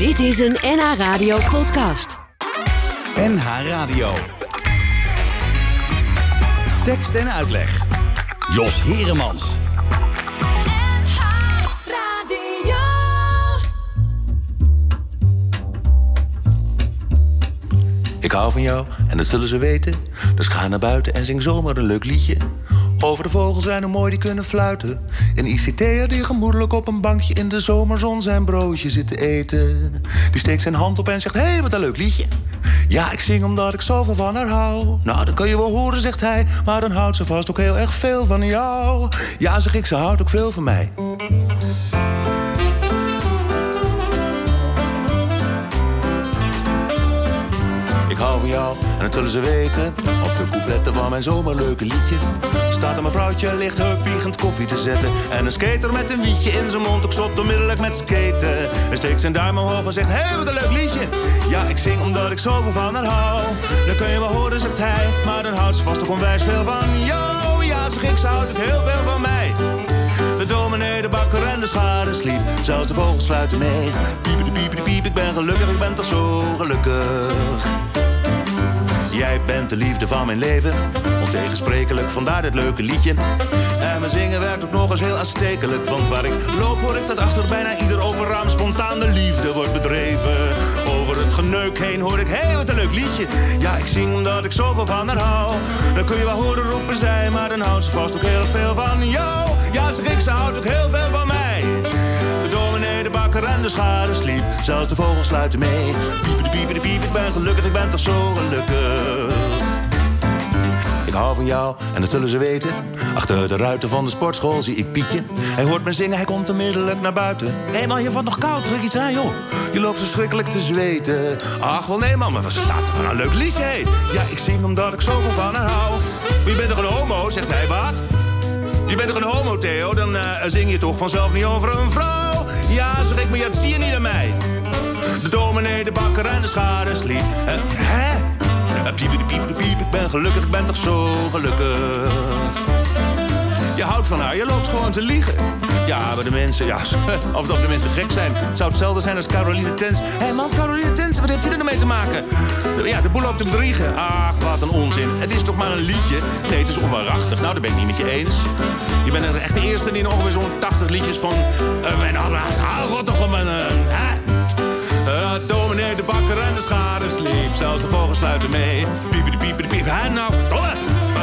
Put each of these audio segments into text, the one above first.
Dit is een NH Radio podcast. NH Radio. Tekst en uitleg. Jos Heremans. Ik hou van jou en dat zullen ze weten. Dus ga naar buiten en zing zomaar een leuk liedje. Over de vogels zijn hoe mooi die kunnen fluiten. Een ICT'er die gemoedelijk op een bankje in de zomerzon zijn broodje zit te eten. Die steekt zijn hand op en zegt, hé, hey, wat een leuk liedje. Ja, ik zing omdat ik zoveel van haar hou. Nou, dat kun je wel horen, zegt hij. Maar dan houdt ze vast ook heel erg veel van jou. Ja, zeg ik, ze houdt ook veel van mij. En dat zullen ze weten. Op de coupletten van mijn zomerleuke liedje staat een mevrouwtje licht heupwiegend koffie te zetten. En een skater met een wietje in zijn mond, ook stopt onmiddellijk met skaten. En steekt zijn duim omhoog en zegt, hé, hey, wat een leuk liedje. Ja, ik zing omdat ik zoveel van haar hou. Dan kun je wel horen, zegt hij, maar dan houdt ze vast ook onwijs veel van jou. Ja, zeg ik, ze houdt ook heel veel van mij. De dominee, de bakker en de schade sliep. Zelfs de vogels fluiten mee. Piep, de piep, piep, ik ben gelukkig, ik ben toch zo gelukkig. Jij bent de liefde van mijn leven. Ontegensprekelijk, vandaar dit leuke liedje. En mijn zingen werkt ook nog eens heel aanstekelijk. Want waar ik loop hoor ik dat achter bijna ieder open raam spontaan de liefde wordt bedreven. Over het geneuk heen hoor ik, hé wat een leuk liedje. Ja, ik zing omdat ik zoveel van haar hou. Dan kun je wel horen roepen zij, maar dan houdt ze vast ook heel veel van jou. Ja, zeg ik, ze houdt ook heel veel van mij. En de schade sliep. Zelfs de vogels sluiten mee. Piepen piepen de piep, ik ben gelukkig, ik ben toch zo gelukkig. Ik hou van jou en dat zullen ze weten. Achter de ruiten van de sportschool zie ik Pietje. Hij hoort me zingen, hij komt onmiddellijk naar buiten. Hé man, je valt nog koud, trek iets aan joh. Je loopt verschrikkelijk te zweten. Ach wel nee man, maar wat staat er van een leuk liedje. Ja, ik zing omdat ik zoveel van haar hou. Je bent toch een homo, zegt hij, wat? Je bent toch een homo, Theo? Dan uh, zing je toch vanzelf niet over een vrouw? Ja, zeg ik, maar dat zie je niet aan mij. De dominee, de bakker en de schade sliep. Uh, hè? Piep, piep, piep, piep, ik ben gelukkig, ik ben toch zo gelukkig. Je houdt van haar, je loopt gewoon te liegen. Ja, maar de mensen, ja, of de mensen gek zijn. Het zou hetzelfde zijn als Caroline Tens. Hé hey man, wat heeft hij er nou mee te maken? Ja, de boel loopt te bedriegen. Ach, wat een onzin. Het is toch maar een liedje? Nee, het is onwaarachtig. Nou, daar ben ik niet met je eens. Je bent echt de eerste die ongeveer zo'n 80 liedjes van... Uh, en dan, hou toch om een... Uh, dominee, de bakker en de schade sliep. Zelfs de vogels sluiten mee. Piep, piep, piep, piep. En nou,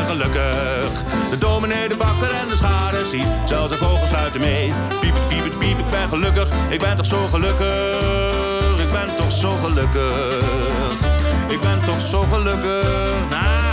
gelukkig. De dominee, de bakker en de schade sliep. Zelfs de vogels sluiten mee. Piep, piep, piep, ik ben gelukkig. Ik ben toch zo gelukkig. Ik ben toch zo gelukkig. Ik ben toch zo gelukkig. Nou.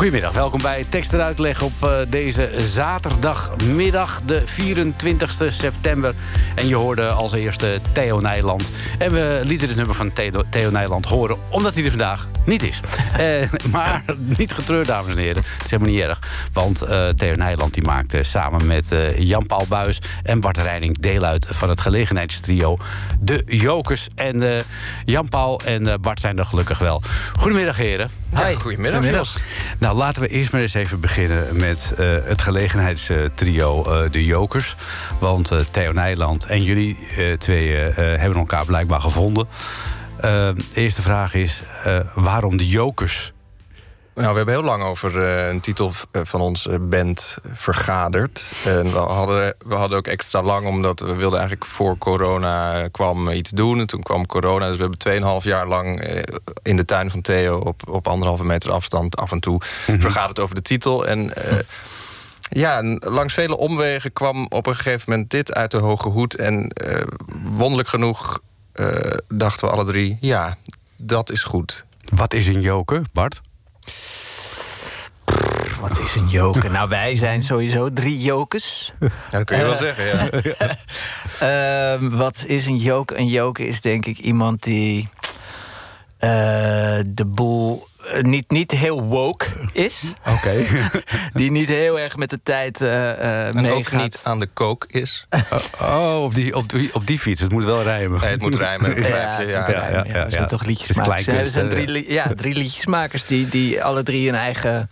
Goedemiddag, welkom bij Tekst en Uitleg op uh, deze zaterdagmiddag, de 24 september. En je hoorde als eerste Theo Nijland. En we lieten het nummer van Theo, Theo Nijland horen, omdat hij er vandaag niet is. uh, maar niet getreurd, dames en heren. Het is helemaal niet erg. Want uh, Theo Nijland die maakte samen met Jan-Paul Buis en Bart Reining deel uit van het gelegenheidstrio De Jokers. En Jan-Paul en Bart zijn er gelukkig wel. Goedemiddag, heren. Hi. Ja, goedemiddag. goedemiddag. Nou, laten we eerst maar eens even beginnen met uh, het gelegenheidstrio uh, De Jokers. Want uh, Theo Nijland en jullie twee hebben elkaar blijkbaar gevonden. de eerste vraag is, waarom De Jokers? Nou, we hebben heel lang over uh, een titel van onze band vergaderd. En we hadden, we hadden ook extra lang, omdat we wilden eigenlijk voor corona kwam iets doen. En toen kwam corona, dus we hebben 2,5 jaar lang in de tuin van Theo... op, op anderhalve meter afstand af en toe mm vergaderd over de titel. En... Uh, ja, langs vele omwegen kwam op een gegeven moment dit uit de hoge hoed. En uh, wonderlijk genoeg dachten we alle drie... ja, dat is goed. Wat is een joker, Bart? Wat is een joker? nou, wij zijn sowieso drie jokers. Ja, dat kun je wel zeggen, ja. uh, wat is een joker? Een joker is denk ik iemand die... eh, de boel eh, niet, niet heel woke is. Oké. Die niet heel erg met de tijd eh eh, En ook meegaat. niet aan de kook is. Oh, op die, op, die, op die fiets. Het moet wel rijmen. Nee, het moet rijmen. Ja, het ja. ja, ja, ja, we zijn ja. toch Het is liedjesmakers. Kleinkunst, zijn drie, li- ja, drie liedjesmakers die, die alle drie een eigen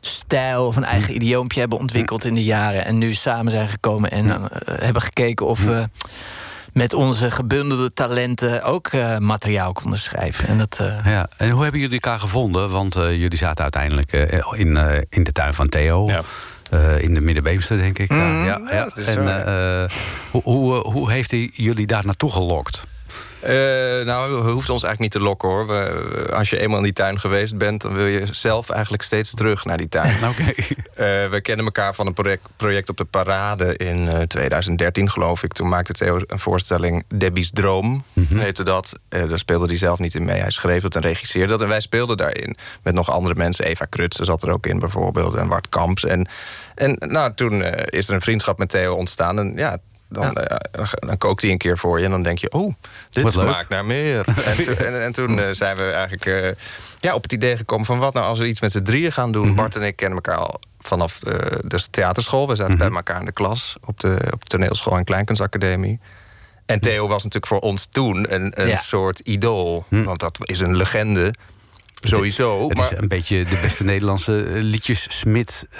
stijl of een eigen idioompje hebben ontwikkeld in de jaren. En nu samen zijn gekomen en eh, hebben gekeken of we met onze gebundelde talenten ook eh, materiaal konden schrijven. En dat, eh, Ja, en hoe hebben jullie elkaar gevonden? Want eh, jullie zaten uiteindelijk eh, in, eh, in de tuin van Theo. Ja. Eh, in de Middenbeemster, denk ik. Ja, Mhm. ja, ja. dat is en zo, hoe, hoe, hoe heeft hij jullie daar naartoe gelokt? Eh, nou, hoeft ons eigenlijk niet te lokken hoor. We, als je eenmaal in die tuin geweest bent, dan wil je zelf eigenlijk steeds terug naar die tuin. Oké. Eh, we kennen elkaar van een project, project op de Parade in eh, 2013, geloof ik. Toen maakte Theo een voorstelling Debbie's Droom, heette dat. Eh, daar speelde hij zelf niet in mee. Hij schreef het en regisseerde dat. En wij speelden daarin met nog andere mensen. Eva Krutsen zat er ook in bijvoorbeeld. En Wart Kamps. En, en nou, toen eh, is er een vriendschap met Theo ontstaan. En ja, dan, eh, dan kookt hij een keer voor je en dan denk je... oh, dit Wat leuk. smaakt naar meer. en, to- en, en toen eh, zijn we eigenlijk eh, ja, op het idee gekomen van... wat nou als we iets met z'n drieën gaan doen. Bart en ik kennen elkaar al vanaf de, de theaterschool. We zaten bij elkaar in de klas op de, op de toneelschool en kleinkunstacademie. En Theo was natuurlijk voor ons toen een, een Ja. soort idool. Want dat is een legende, sowieso. Het maar is een beetje de beste Nederlandse eh, liedjessmid... eh,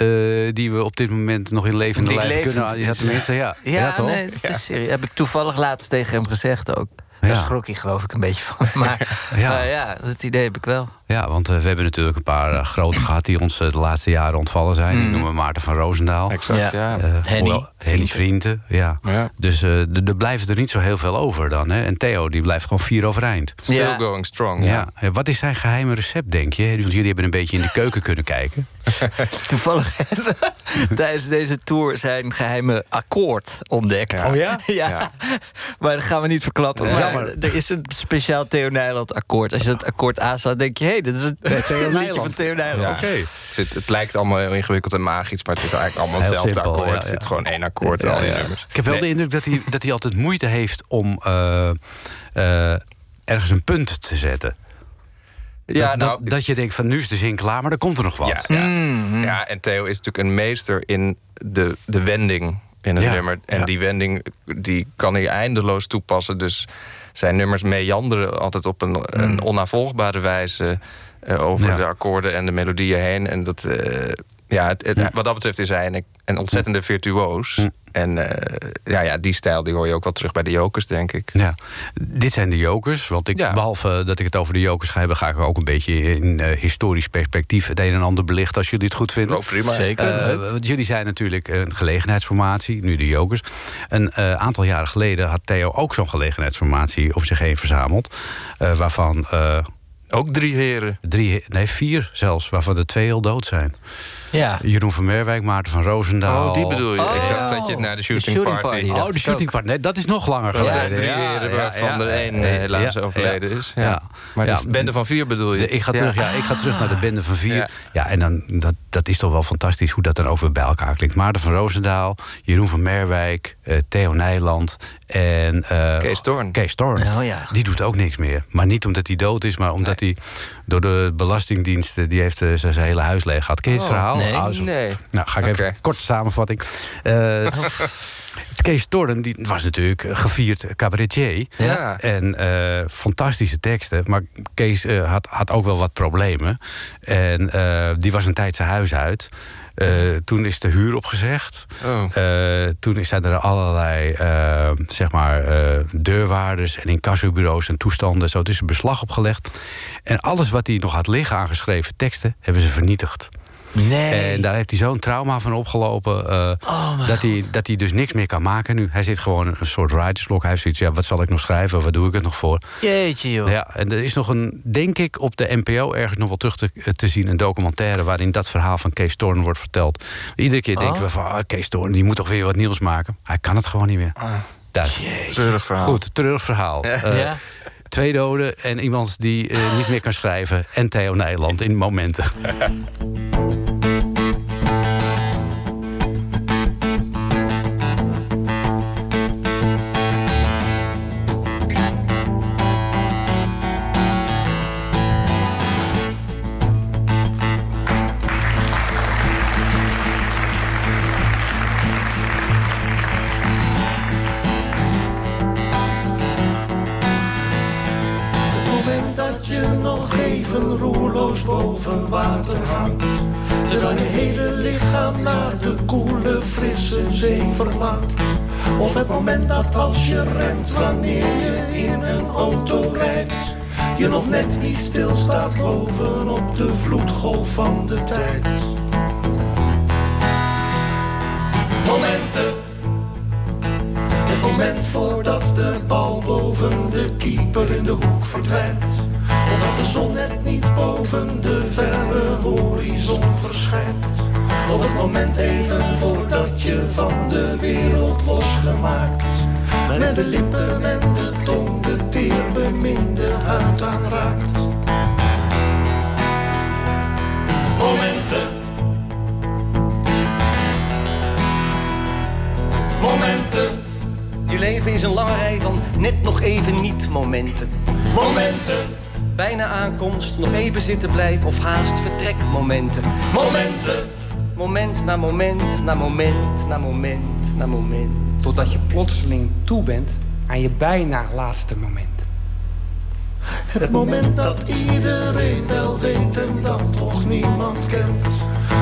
die we op dit moment nog in levende lijf kunnen... Ja, tenminste, ja. ja, toch? nee, het is serieus. Heb ik toevallig laatst tegen hem gezegd ook. Ja. Daar schrok hij geloof ik een beetje van. Maar Ja. ja, ja dat idee heb ik wel. Ja, want eh, we hebben natuurlijk een paar eh, grote gehad... die ons eh, de laatste jaren ontvallen zijn. Die noemen we Maarten van Roosendaal. exact, Ja. ja. Henny Vrienden, ja. Ja. Dus eh, er blijven er niet zo heel veel over dan. Hè? En Theo, die blijft gewoon vier overeind. Still Ja. going strong. Ja. Ja. Wat is zijn geheime recept, denk je? Want jullie hebben een beetje in de keuken kunnen kijken. Toevallig hebben we tijdens deze tour zijn geheime akkoord ontdekt. Ja. Oh ja? ja. Maar dat gaan we niet verklappen. Nee. Maar er is een speciaal Theo Nijland akkoord. Als je dat akkoord aanslaat, denk je... hé, dit is een Theo liedje van Theo Nijland. Ja. Het, zit- het lijkt allemaal heel ingewikkeld en magisch, maar het is eigenlijk allemaal Heel hetzelfde simpel, akkoord. ja, Het zit gewoon één akkoord in al die nummers. Ik heb wel Nee. de indruk dat hij, dat hij altijd moeite heeft om eh, eh, ergens een punt te zetten. Ja, dat, nou, dat, dat je denkt van nu is de zin klaar, maar er komt er nog wat. Ja, ja. Mhm. ja, en Theo is natuurlijk een meester in de, de wending in een Ja, nummer. En ja. die wending die kan hij eindeloos toepassen. Dus zijn nummers meanderen altijd op een, een onnavolgbare wijze... eh, over Ja. de akkoorden en de melodieën heen. En dat, eh, ja, het, het- wat dat betreft is hij een, een ontzettende virtuoos. En eh, ja, ja, die stijl die hoor je ook wel terug bij de Jokers, denk ik. Ja, dit zijn de jokers. Want ik, Ja. behalve dat ik het over de jokers ga hebben, ga ik ook een beetje in eh, historisch perspectief het een en ander belichten als jullie het goed vinden. Oh, prima. Zeker. Eh, want jullie zijn natuurlijk een gelegenheidsformatie, nu de Jokers. Een eh, aantal jaren geleden had Theo ook zo'n gelegenheidsformatie om zich heen verzameld. eh, waarvan eh, Ook drie heren. drie, nee, vier zelfs, waarvan er twee heel dood zijn. Ja. Jeroen van Merwijk, Maarten van Roosendaal. Oh, die bedoel je. Oh. Ik dacht dat je naar de shooting, shooting party... party, Oh, de shooting party. Nee, dat is nog langer Dat geleden. zijn drie heren waarvan er één helaas overleden is. Ja. Ja. Maar Ja. de bende van vier bedoel je? De- ik, ga terug, ja. ik ga terug naar de bende van vier. Ja, Ja. en dan, dat, dat is toch wel fantastisch hoe dat dan ook weer bij elkaar klinkt. Maarten van Roosendaal, Jeroen van Merwijk, eh, Theo Nijland en... eh, Kees Toorn. Kees Toorn. Oh ja. Die doet ook niks meer. Maar niet omdat hij dood is, maar omdat hij door de belastingdiensten... die heeft eh, zijn zijn hele huis leeg gehad. Ken je het Oh, verhaal? Nee. Zo- Nee. Nou, ga ik even Oké. korte samenvatting. Eh, Kees Toorn die was natuurlijk gevierd cabaretier. Ja. En eh, fantastische teksten. Maar Kees eh, had, had ook wel wat problemen. En eh, die was een tijd zijn huis uit. Eh, toen is de huur opgezegd. Oh. Eh, toen zijn er allerlei eh, zeg maar, eh, deurwaarders en incassobureaus en toestanden. Zo, het is een beslag opgelegd. En alles wat hij nog had liggen aan geschreven teksten, hebben ze vernietigd. Nee. En daar heeft hij zo'n trauma van opgelopen. eh, Oh, dat, hij, dat hij dus niks meer kan maken nu. Hij zit gewoon in een soort writersblok. Hij heeft zoiets, ja, wat zal ik nog schrijven? Wat doe ik het nog voor? Jeetje, joh. Ja, en er is nog een, denk ik, op de NPO ergens nog wel terug te, te zien... een documentaire waarin dat verhaal van Kees Toorn wordt verteld. Iedere keer denken Oh. we van, ah, Kees Toorn, die moet toch weer wat nieuws maken. Hij kan het gewoon niet meer. Dat. Treurig verhaal. Goed, treurig verhaal. Eh, Ja. Twee doden en iemand die eh, niet meer kan schrijven. En Theo Nijland in momenten. net niet stilstaat bovenop de vloedgolf van de tijd. Momenten. Het moment voordat de bal boven de keeper in de hoek verdwijnt. Of dat de zon net niet boven de verre horizon verschijnt. Of het moment even voordat je van de wereld losgemaakt. Met de lippen en de tong de teerbeminde huid aanraakt. Leven is een lange rij van net nog even niet momenten. Momenten. Bijna aankomst, nog even zitten blijven of haast vertrekmomenten. Momenten. Moment na moment, na moment, na moment, na moment. Totdat je plotseling toe bent aan je bijna laatste moment. Het moment dat iedereen wel weet en dat toch niemand kent.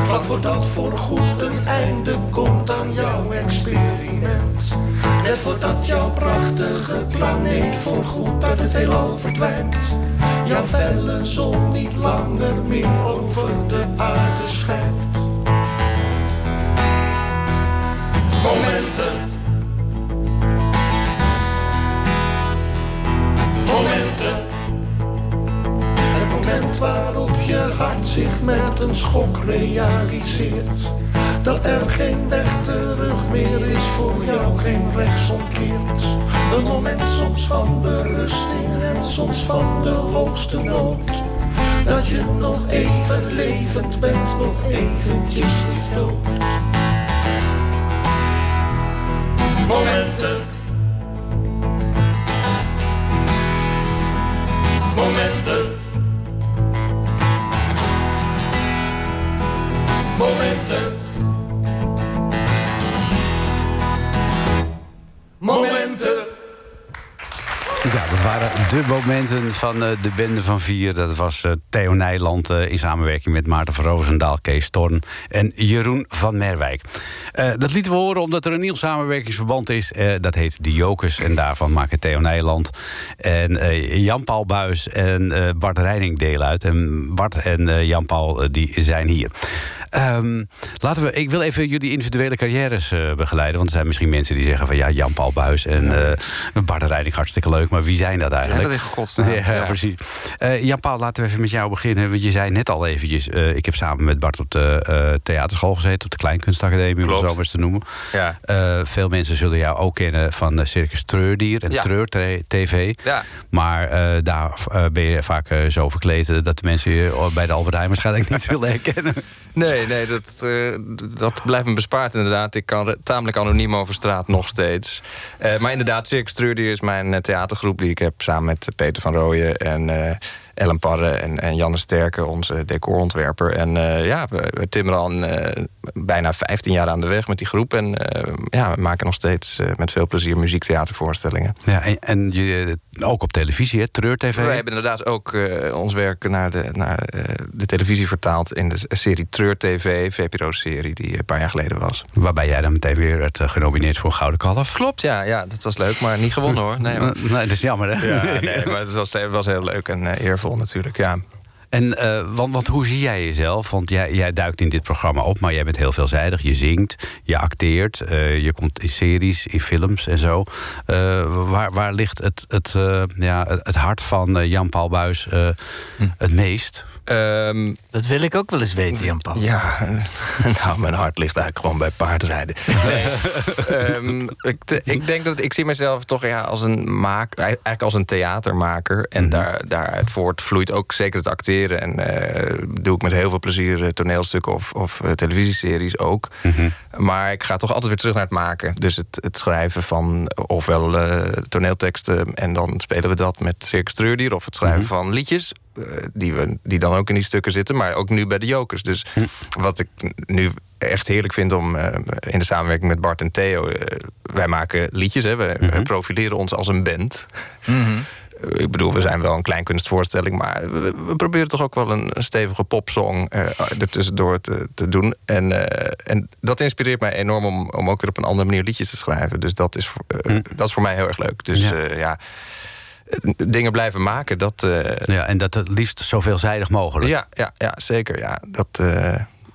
Vlak voordat voorgoed een einde komt aan jouw experiment. Net voordat jouw prachtige planeet voorgoed uit het heelal verdwijnt. Jouw felle zon niet langer meer over de aarde schijnt. Momenten. Momenten. Het moment waarop je hart zich met een schok realiseert. Dat er geen weg terug meer is voor jou, geen rechtsomkeert. Een moment soms van berusting en soms van de hoogste nood. Dat je nog even levend bent, nog eventjes niet dood. Momenten. De momenten van eh, de Bende van Vier. Dat was eh, Theo Nijland eh, in samenwerking met Maarten van Roosendaal, Kees Torn en Jeroen van Merwijk. Dat lieten we horen omdat er een nieuw samenwerkingsverband is. Dat heet De Jokers. En daarvan maken Theo Nijland en Jan-Paul Buis en Bart Reining deel uit. En Bart en Jan-Paul die zijn hier. Ehm, laten we, ik wil even jullie individuele carrières eh, begeleiden. Want er zijn misschien mensen die zeggen van ja, Jan-Paul Buis en eh Bart Reining hartstikke leuk. Maar wie zijn dat eigenlijk? dat in godsnaam? Ja, Ja. precies. Eh, Jan-Paul, laten we even met jou beginnen. Want je zei net al eventjes, ik heb samen met Bart op de theaterschool gezeten. Op de Kleinkunstacademie, om het zo maar eens te noemen. Ja. Veel mensen zullen jou ook kennen van Circus Treurdier en Ja. Treur TV. Ja. Maar daar ben je vaak zo verkleed dat de mensen je bij de Albert Heijn waarschijnlijk niet zullen herkennen. Nee, nee dat, eh, dat blijft me bespaard inderdaad. Ik kan tamelijk anoniem over straat nog steeds. Eh, maar inderdaad, Circus Treurdier is mijn eh, theatergroep... die ik heb samen met Peter van Rooyen en Ellen Parre en, en Janne Sterke... onze decorontwerper. En eh, ja, we, we timmeren al eh, bijna 15 jaar aan de weg met die groep. En eh, ja, we maken nog steeds met veel plezier muziektheatervoorstellingen. Ja, en, en je, ook op televisie, hè? Treur TV. We hebben inderdaad ook ons werk naar, de, naar de televisie vertaald... in de serie Treur TV, VPRO-serie, die een paar jaar geleden was. Waarbij jij dan meteen weer werd genomineerd voor Gouden Kalf. Klopt, ja, ja, dat was leuk, maar niet gewonnen hoor. Nee, maar, Nee, dat is jammer, hè? ja, nee, maar het was, was heel leuk en eh, natuurlijk, ja. En eh, want, want hoe zie jij jezelf? Want jij, jij duikt in dit programma op, maar jij bent heel veelzijdig. Je zingt, je acteert, eh, je komt in series, in films en zo. Eh, waar, waar ligt het, het, eh, ja, het hart van Jan-Paul Buis eh, het meest? Ehm, Dat wil ik ook wel eens weten, Jan-Paul. ja, nou, mijn hart ligt eigenlijk gewoon bij paardrijden. Nee, ehm, ik, ik denk dat ik zie mezelf toch ja, als een maak, eigenlijk als een theatermaker. En daar, daaruit voortvloeit ook zeker het acteren. En eh, doe ik met heel veel plezier eh, toneelstukken of, of eh, televisieseries ook. Maar ik ga toch altijd weer terug naar het maken. Dus het, het schrijven van ofwel toneelteksten... en dan spelen we dat met Circus Treurdier... of het schrijven van liedjes, die, we, die dan ook in die stukken zitten... maar ook nu bij de Jokers. Dus wat ik nu echt heerlijk vind om eh, in de samenwerking met Bart en Theo... eh, wij maken liedjes, hè, we we profileren ons als een band... ik bedoel, we zijn wel een kleinkunstvoorstelling, maar we, we proberen toch ook wel een, een stevige popsong uh, ertussendoor te, te doen. En, uh, en dat inspireert mij enorm om, om ook weer op een andere manier liedjes te schrijven. Dus dat is, uh, hm. dat is voor mij heel erg leuk. Dus ja, ja dingen blijven maken. Dat, ja, en dat het liefst zo veelzijdig mogelijk. Ja, ja, ja zeker. Ja. Dat,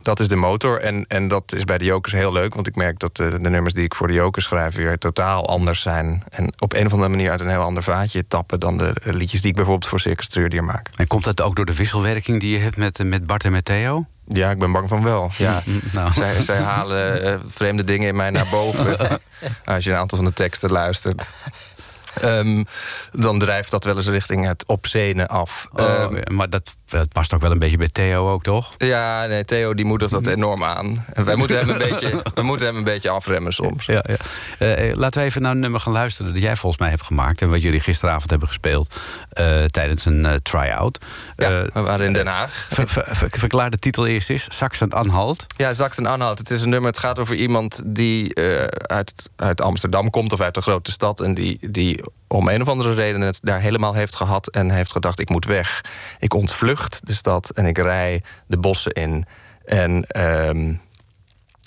dat is de motor. En, en dat is bij de Jokers heel leuk. Want ik merk dat de, de, nummers die ik voor de Jokers schrijf... weer totaal anders zijn. En op een of andere manier uit een heel ander vaatje tappen... dan de liedjes die ik bijvoorbeeld voor Circus Treurdier maak. En komt dat ook door de wisselwerking die je hebt met, met Bart en met Theo? Ja, ik ben bang van wel. Ja. nou. zij, zij halen uh, vreemde dingen in mij naar boven. als je een aantal van de teksten luistert. Um, dan drijft dat wel eens richting het opzenen af. Oh, um, maar dat, dat, past ook wel een beetje bij Theo ook, toch? Ja, nee, Theo die moedigt dat enorm aan. En wij moeten hem een beetje, we moeten hem een beetje afremmen soms. Ja, ja. Uh, laten we even naar een nummer gaan luisteren... dat jij volgens mij hebt gemaakt... en wat jullie gisteravond hebben gespeeld uh, tijdens een uh, try-out. Ja, we waren in Den Haag. Ver, ver, ver, verklaar de titel eerst eens. Saxen-Anhalt. Ja, Saxen-Anhalt. Het is een nummer, het gaat over iemand die uit, uit Amsterdam komt... of uit de grote stad en die... die om een of andere reden het daar helemaal heeft gehad en heeft gedacht: ik moet weg. Ik ontvlucht de stad en ik rij de bossen in. En, um,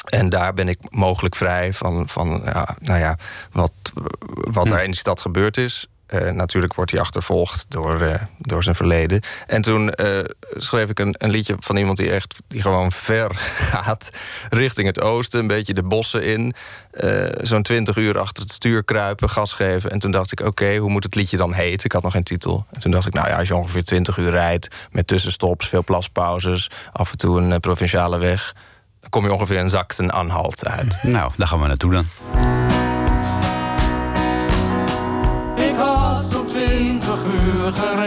en daar ben ik mogelijk vrij van, van ja, nou ja, wat, wat hm. daar in die stad gebeurd is. Uh, natuurlijk wordt hij achtervolgd door, uh, door zijn verleden. En toen uh, schreef ik een, een, liedje van iemand die echt die gewoon ver gaat richting het oosten, een beetje de bossen in. Zo'n twintig uur achter het stuur kruipen, gas geven. En toen dacht ik, oké, hoe moet het liedje dan heten? Ik had nog geen titel. En toen dacht ik, nou ja, als je ongeveer twintig uur rijdt met tussenstops, veel plaspauzes, af en toe een provinciale weg, dan kom je ongeveer in Sachsen-Anhalt uit. Nou, daar gaan we naartoe dan. Uur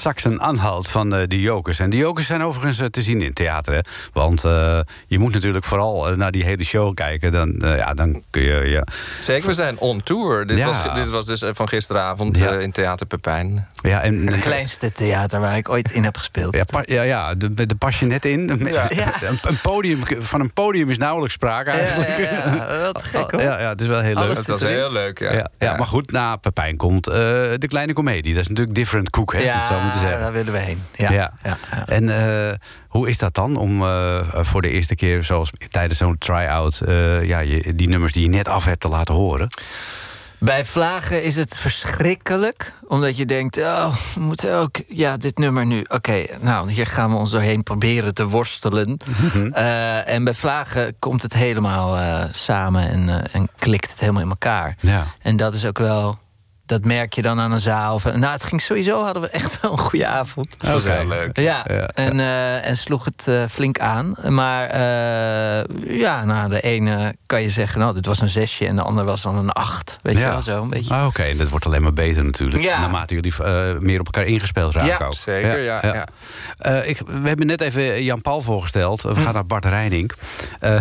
Saxen-Anhalt van uh, de Jokers. En de Jokers zijn overigens uh, te zien in theater. Want uh, je moet natuurlijk vooral naar die hele show kijken. Dan, ja, dan kun je... Ja. Zeker, we zijn on tour. Dit, ja. was, dit was dus van gisteravond ja. in Theater Pepijn. Ja, en, het kleinste theater waar ik ooit in heb gespeeld. Ja, pa, ja, ja de, de pas je net in. Een, een, podium, van een podium is nauwelijks sprake eigenlijk. Ja, wat gek hoor. Ja, ja, het is wel heel Alles leuk. Het was heel leuk, ja. Ja, maar goed, na Pepijn komt de kleine komedie. Dat is natuurlijk different cook, hè? Ja, zo moeten zeggen. daar willen we heen. Ja. ja. ja. En uh, hoe is dat dan om uh, voor de eerste keer, zoals tijdens zo'n try-out, uh, ja, je, die nummers die je net af hebt te laten horen? Bij vlagen is het verschrikkelijk. Omdat je denkt, oh, we moeten ook... Ja, dit nummer nu. Oké, nou, hier gaan we ons doorheen proberen te worstelen. Mm-hmm. uh, en bij vlagen komt het helemaal uh, samen en, uh, en klikt het helemaal in elkaar. Ja. En dat is ook wel dat merk je dan aan een zaal. Nou, het ging sowieso, hadden we echt wel een goede avond. Dat was heel leuk. Ja, ja. En, uh, en sloeg het uh, flink aan. Maar uh, ja, nou, de ene kan je zeggen, nou, dit was een zesje... en de andere was dan een acht. Weet ja. je wel, zo een beetje. Ah, Oké, okay. dat wordt alleen maar beter natuurlijk. Ja. Naarmate jullie meer op elkaar ingespeeld raken ja, ook. Zeker, ja. ja, ja. Ik, we hebben net even Jan Paul voorgesteld. We hm. gaan naar Bart Reining. ja,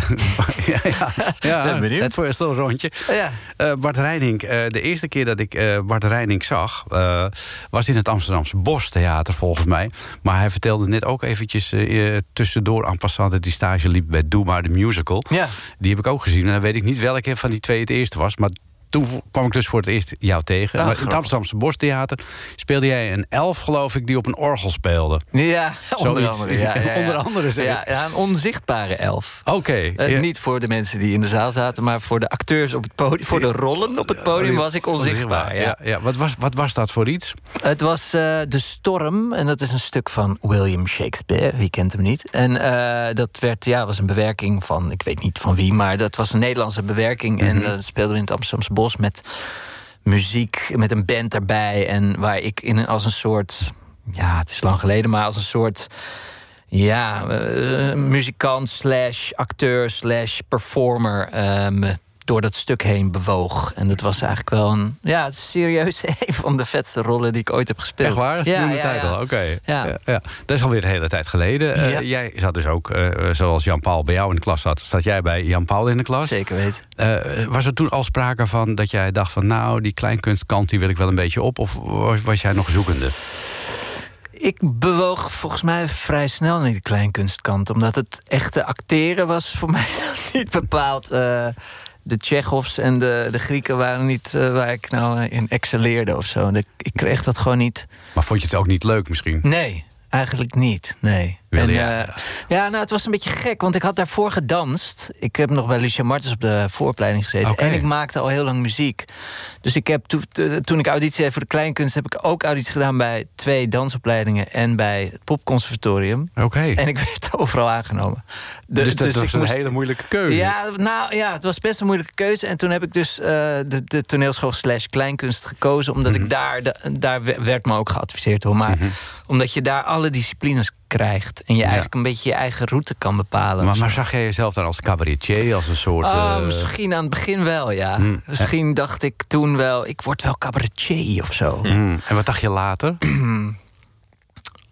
ja, ja, ben benieuwd. Het voor een rondje. Ja. Bart Reining, de eerste keer dat ik eh, Bart Reining zag... eh, was in het Amsterdamse Bostheater volgens mij. Maar hij vertelde net ook eventjes eh, tussendoor aan passant... dat die stage liep bij Doe Maar de Musical. Ja. Die heb ik ook gezien. En dan weet ik niet welke van die twee het eerste was. Maar toen kwam ik dus voor het eerst jou tegen. Ah, maar in het. Amsterdamse Bostheater speelde jij een elf, geloof ik... die op een orgel speelde. Ja, onder andere. Ja, ja, ja. Onder andere, zeg ja, een onzichtbare elf. Oké. Eh. Niet voor de mensen die in de zaal zaten, maar voor de acteurs op het podium. Voor de rollen op het podium was ik onzichtbaar. Ja. Ja. Wat, was, wat was dat voor iets? Het was eh, De Storm, en dat is een stuk van William Shakespeare. Wie kent hem niet? En eh, dat werd, ja, was een bewerking van, ik weet niet van wie, maar dat was een Nederlandse bewerking. En dat speelden we in het Amsterdamse Met muziek, met een band erbij. En waar ik in, als een soort, ja, het is lang geleden, maar als een soort. Ja, eh, muzikant slash acteur slash performer eh, me door dat stuk heen bewoog. En dat was eigenlijk wel een... Ja, het is serieus een van de vetste rollen die ik ooit heb gespeeld. Echt waar? Ja, ja, tijd ja. al. Oké. Ja. Ja, ja. Dat is alweer een hele tijd geleden. Eh. Jij zat dus ook, eh, zoals Jan-Paul bij jou in de klas zat... zat jij bij Jan-Paul in de klas. Zeker weten. Eh, was er toen al sprake van dat jij dacht van... nou, die kleinkunstkant die wil ik wel een beetje op? Of was, jij nog zoekende? Ik bewoog volgens mij vrij snel naar de kleinkunstkant. Omdat het echte acteren was voor mij niet bepaald. De Tsjechovs en de, de Grieken waren niet eh, waar ik nou in excelleerde of zo. Ik kreeg dat gewoon niet. Maar vond je het ook niet leuk misschien? Nee, eigenlijk niet. Nee. En, jij- eh, ja, nou, het was een beetje gek, want ik had daarvoor gedanst. Ik heb nog bij Lucia Martens op de vooropleiding gezeten. En ik maakte al heel lang muziek. Dus ik heb to- to- toen ik auditie deed voor de kleinkunst... heb ik ook auditie gedaan bij twee dansopleidingen... en bij het popconservatorium. Oké. En ik werd overal aangenomen. De- dus dat ik was een moest- hele moeilijke keuze. ja, nou ja, het was best een moeilijke keuze. En toen heb ik dus eh, de, de toneelschool slash kleinkunst gekozen. Omdat Mhm. ik daar, de- daar we- werd me ook geadviseerd hoor. Maar omdat je daar alle disciplines krijgt. En je eigenlijk een beetje je eigen route kan bepalen. Maar, maar zag jij jezelf dan als cabaretier, als een soort... Oh, eh, misschien aan het begin wel, ja. Hmm. Misschien dacht ik toen wel, ik word wel cabaretier of zo. mm. En wat dacht je later?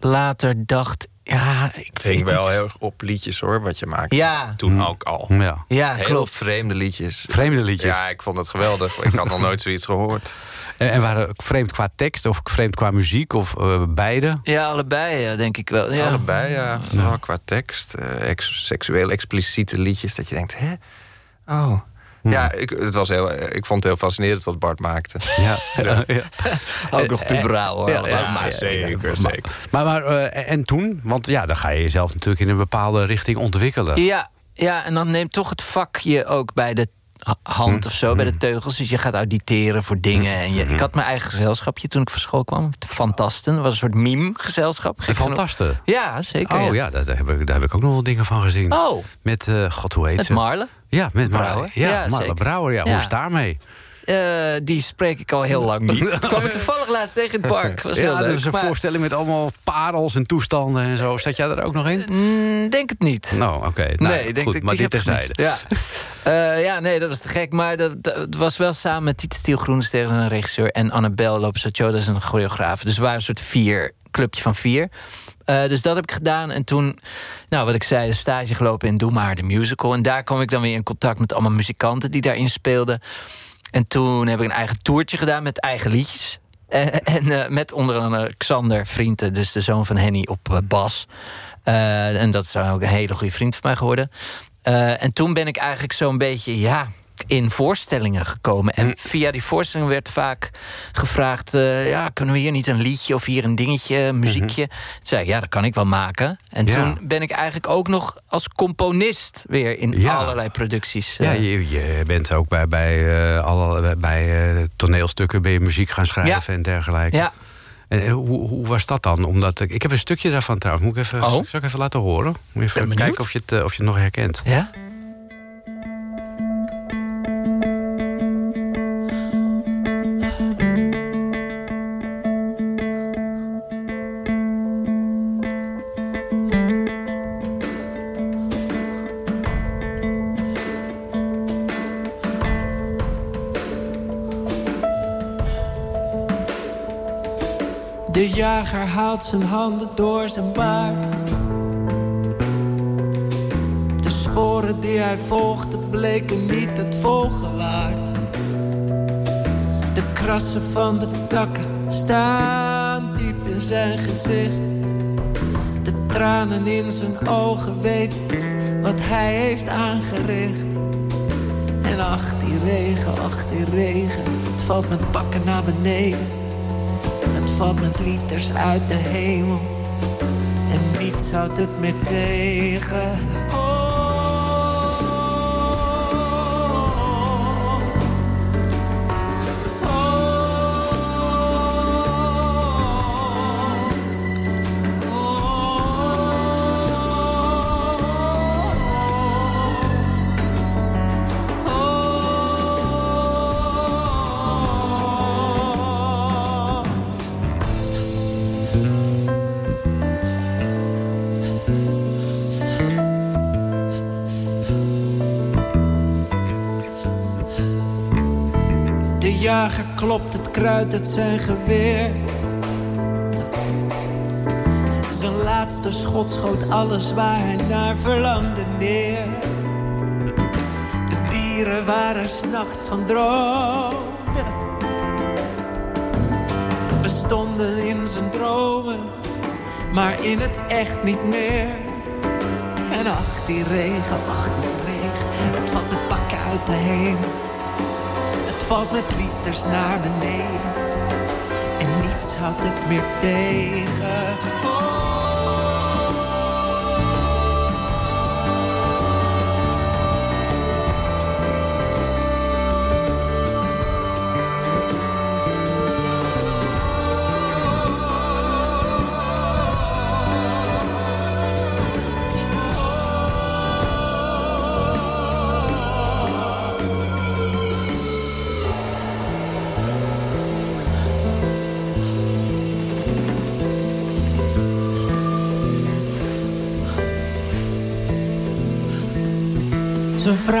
Later dacht, ja, ik ging wel heel erg op liedjes hoor, wat je maakte. Ja. Toen ook al. Ja. Ja, Heel klopt. vreemde liedjes. Vreemde liedjes. Ja, ik vond het geweldig. Ik had nog nooit zoiets gehoord. En, en waren vreemd qua tekst of vreemd qua muziek of eh, beide? Ja, allebei, ja, denk ik wel. Ja. Allebei, ja. Vooral qua tekst. eh, ex- seksueel expliciete liedjes. Dat je denkt, hè? Oh. Ja, ik, het was heel, ik vond het heel fascinerend wat Bart maakte. Ja. ja. Ook nog puberaal hoor. Ja, Maar- zeker, zeker. Maar, maar eh, en toen? Want ja, dan ga je jezelf natuurlijk in een bepaalde richting ontwikkelen. Ja, ja, en dan neemt toch het vak je ook bij de hand of zo, bij de teugels. Dus je gaat auditeren voor dingen. En je, ik had mijn eigen gezelschapje toen ik van school kwam. Fantasten. Dat was een soort meme-gezelschap. Fantasten. Ja, zeker. Oh ja, daar, daar heb ik, daar heb ik ook nog wel dingen van gezien. Oh, Met, eh, god, hoe heet met ze? Marle. Ja, met Brouwer. Marle. Ja, Ja, Marle. Brouwer. Ja. Hoe is daarmee? Eh, die spreek ik al heel lang niet. Ik kwam ik toevallig laatst tegen in het park. Was Ja, dat is een maar- voorstelling met allemaal parels en toestanden en zo. Zat jij er ook nog in? Mm, denk het niet. Nou, oké. Nou, nee, ik denk goed, ik maar die dit terzijde. Ja. Eh, ja, nee, dat is te gek. Maar dat, was wel samen met Tiet Stiel een regisseur... en Annabel Lopes-Ochoa, dat is een choreograaf. Dus we waren een soort vier, clubje van vier. Eh, dus dat heb ik gedaan. En toen, nou, wat ik zei, de stage gelopen in Doe Maar, de musical. En daar kwam ik dan weer in contact met allemaal muzikanten die daarin speelden. En toen heb ik een eigen toertje gedaan met eigen liedjes. Eh, en eh, met onder andere Xander Vrienden, dus de zoon van Henny, op eh, bas. Eh, en dat is ook een hele goede vriend van mij geworden. Eh, en toen ben ik eigenlijk zo'n beetje, ja, in voorstellingen gekomen. En via die voorstelling werd vaak gevraagd... eh, ja, kunnen we hier niet een liedje of hier een dingetje, een muziekje? Toen zei ik, ja, dat kan ik wel maken. En Ja. toen ben ik eigenlijk ook nog als componist... weer in Ja. allerlei producties. Ja, eh, je, je bent ook bij, bij, alle, bij toneelstukken ben je muziek gaan schrijven en dergelijke. ja. En hoe, hoe was dat dan? Omdat ik, ik heb een stukje daarvan trouwens. Moet ik even, Oh. zal ik even laten horen? Moet je even kijken of je, het, of je het nog herkent. Ja? De jager haalt zijn handen door zijn baard. De sporen die hij volgde bleken niet het volgen waard. De krassen van de takken staan diep in zijn gezicht. De tranen in zijn ogen weten wat hij heeft aangericht. En ach, die regen, ach, die regen. Het valt met pakken naar beneden. Valt met liters uit de hemel. En niets houdt het meer tegen. Klopt het kruid uit zijn geweer. Zijn laatste schot schoot alles waar hij naar verlangde neer. De dieren waren s'nachts van droomden. Bestonden in zijn dromen, maar in het echt niet meer. En ach, die regen, ach, die regen, het valt met pakken uit de hemel. Valt met liters naar beneden. En niets houdt het meer tegen.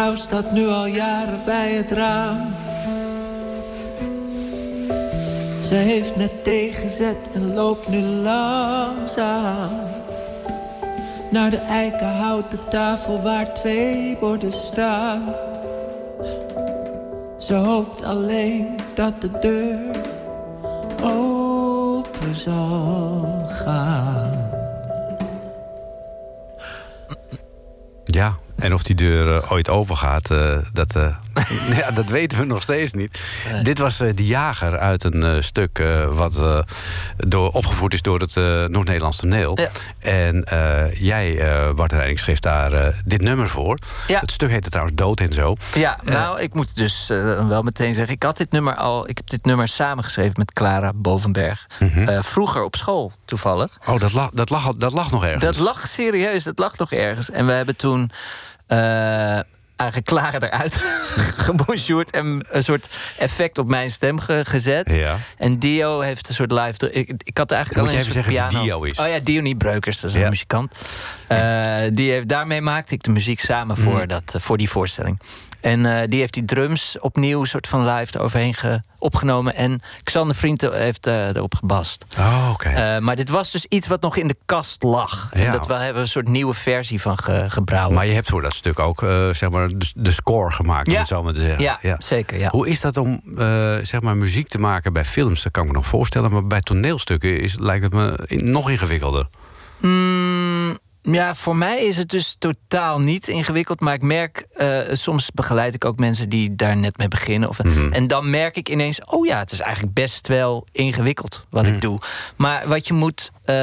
Vrouw staat nu al jaren bij het raam. Ze heeft net tegenzet en loopt nu langzaam naar de eikenhouten tafel waar twee borden staan. Ze hoopt alleen dat de deur die deur eh, ooit open gaat, eh, dat, eh, ja, dat weten we nog steeds niet. Dit was De Jager uit een stuk wat door, opgevoerd is door het Noord-Nederlands toneel. Ja. En jij, Bart Reining, schreef daar dit nummer voor. Ja. Het stuk heette trouwens Dood en Zo. Ja, nou, ik moet dus wel meteen zeggen... ik had dit nummer al... ik heb dit nummer samengeschreven met Clara Bovenberg. Eh, vroeger op school, toevallig. Oh, dat lag, dat, lag, dat lag nog ergens. Dat lag serieus, dat lag toch ergens. En we hebben toen eh eigenlijk Clara eruit gebonjourd... en een soort effect op mijn stem ge- gezet. Ja. En Dio heeft een soort live... Ik, ik had eigenlijk Moet al je een even soort zeggen piano. Dio is? Oh ja, Dionie Breukers, dat is Ja. een muzikant. Eh, die heeft, daarmee maakte ik de muziek samen voor, Mhm. dat, eh, voor die voorstelling. En eh, die heeft die drums opnieuw soort van live eroverheen ge- opgenomen. En Xander Vriend heeft eh, erop gebast. Oh, oké. Eh, maar dit was dus iets wat nog in de kast lag. Ja. En dat we hebben een soort nieuwe versie van ge, gebrouwen. Maar je hebt voor dat stuk ook eh, zeg maar de, de score gemaakt, om Ja. het zo maar te zeggen. Ja, zeker, ja. Hoe is dat om eh, zeg maar muziek te maken bij films? Dat kan ik me nog voorstellen. Maar bij toneelstukken is, lijkt het me nog ingewikkelder. Mm, ja, voor mij is het dus totaal niet ingewikkeld. Maar ik merk, eh, soms begeleid ik ook mensen die daar net mee beginnen. Of, Mhm. En dan merk ik ineens, oh ja, het is eigenlijk best wel ingewikkeld wat Mhm. ik doe. Maar wat je moet, eh,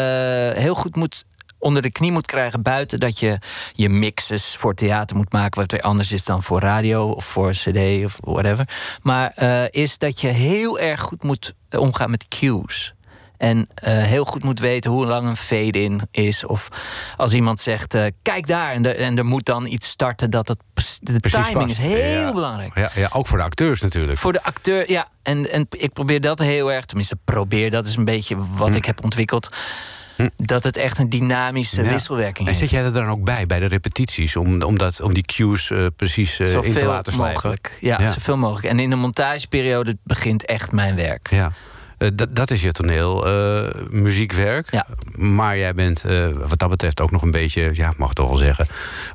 heel goed moet onder de knie moet krijgen buiten dat je je mixes voor theater moet maken wat weer anders is dan voor radio of voor cd of whatever maar eh, is dat je heel erg goed moet omgaan met cues en eh, heel goed moet weten hoe lang een fade-in is. Of als iemand zegt, eh, kijk daar. En, er- en er moet dan iets starten dat het... De Precies timing past. is heel Ja. belangrijk. Ja, ja, ook voor de acteurs natuurlijk. Voor de acteur, ja. En, en ik probeer dat heel erg... Tenminste, probeer, dat is een beetje wat ik heb ontwikkeld. Dat het echt een dynamische Hm. Ja. wisselwerking En heeft. zit jij er dan ook bij, bij de repetities? Om, om, dat, om die cues eh, precies eh, in te laten slijpen? mogelijk. Ja, zoveel mogelijk. En in de montageperiode begint echt mijn werk. Ja. Eh, dat- is je toneel, eh, muziekwerk. Ja. Maar jij bent eh, wat dat betreft ook nog een beetje, ja, ik mag toch wel zeggen.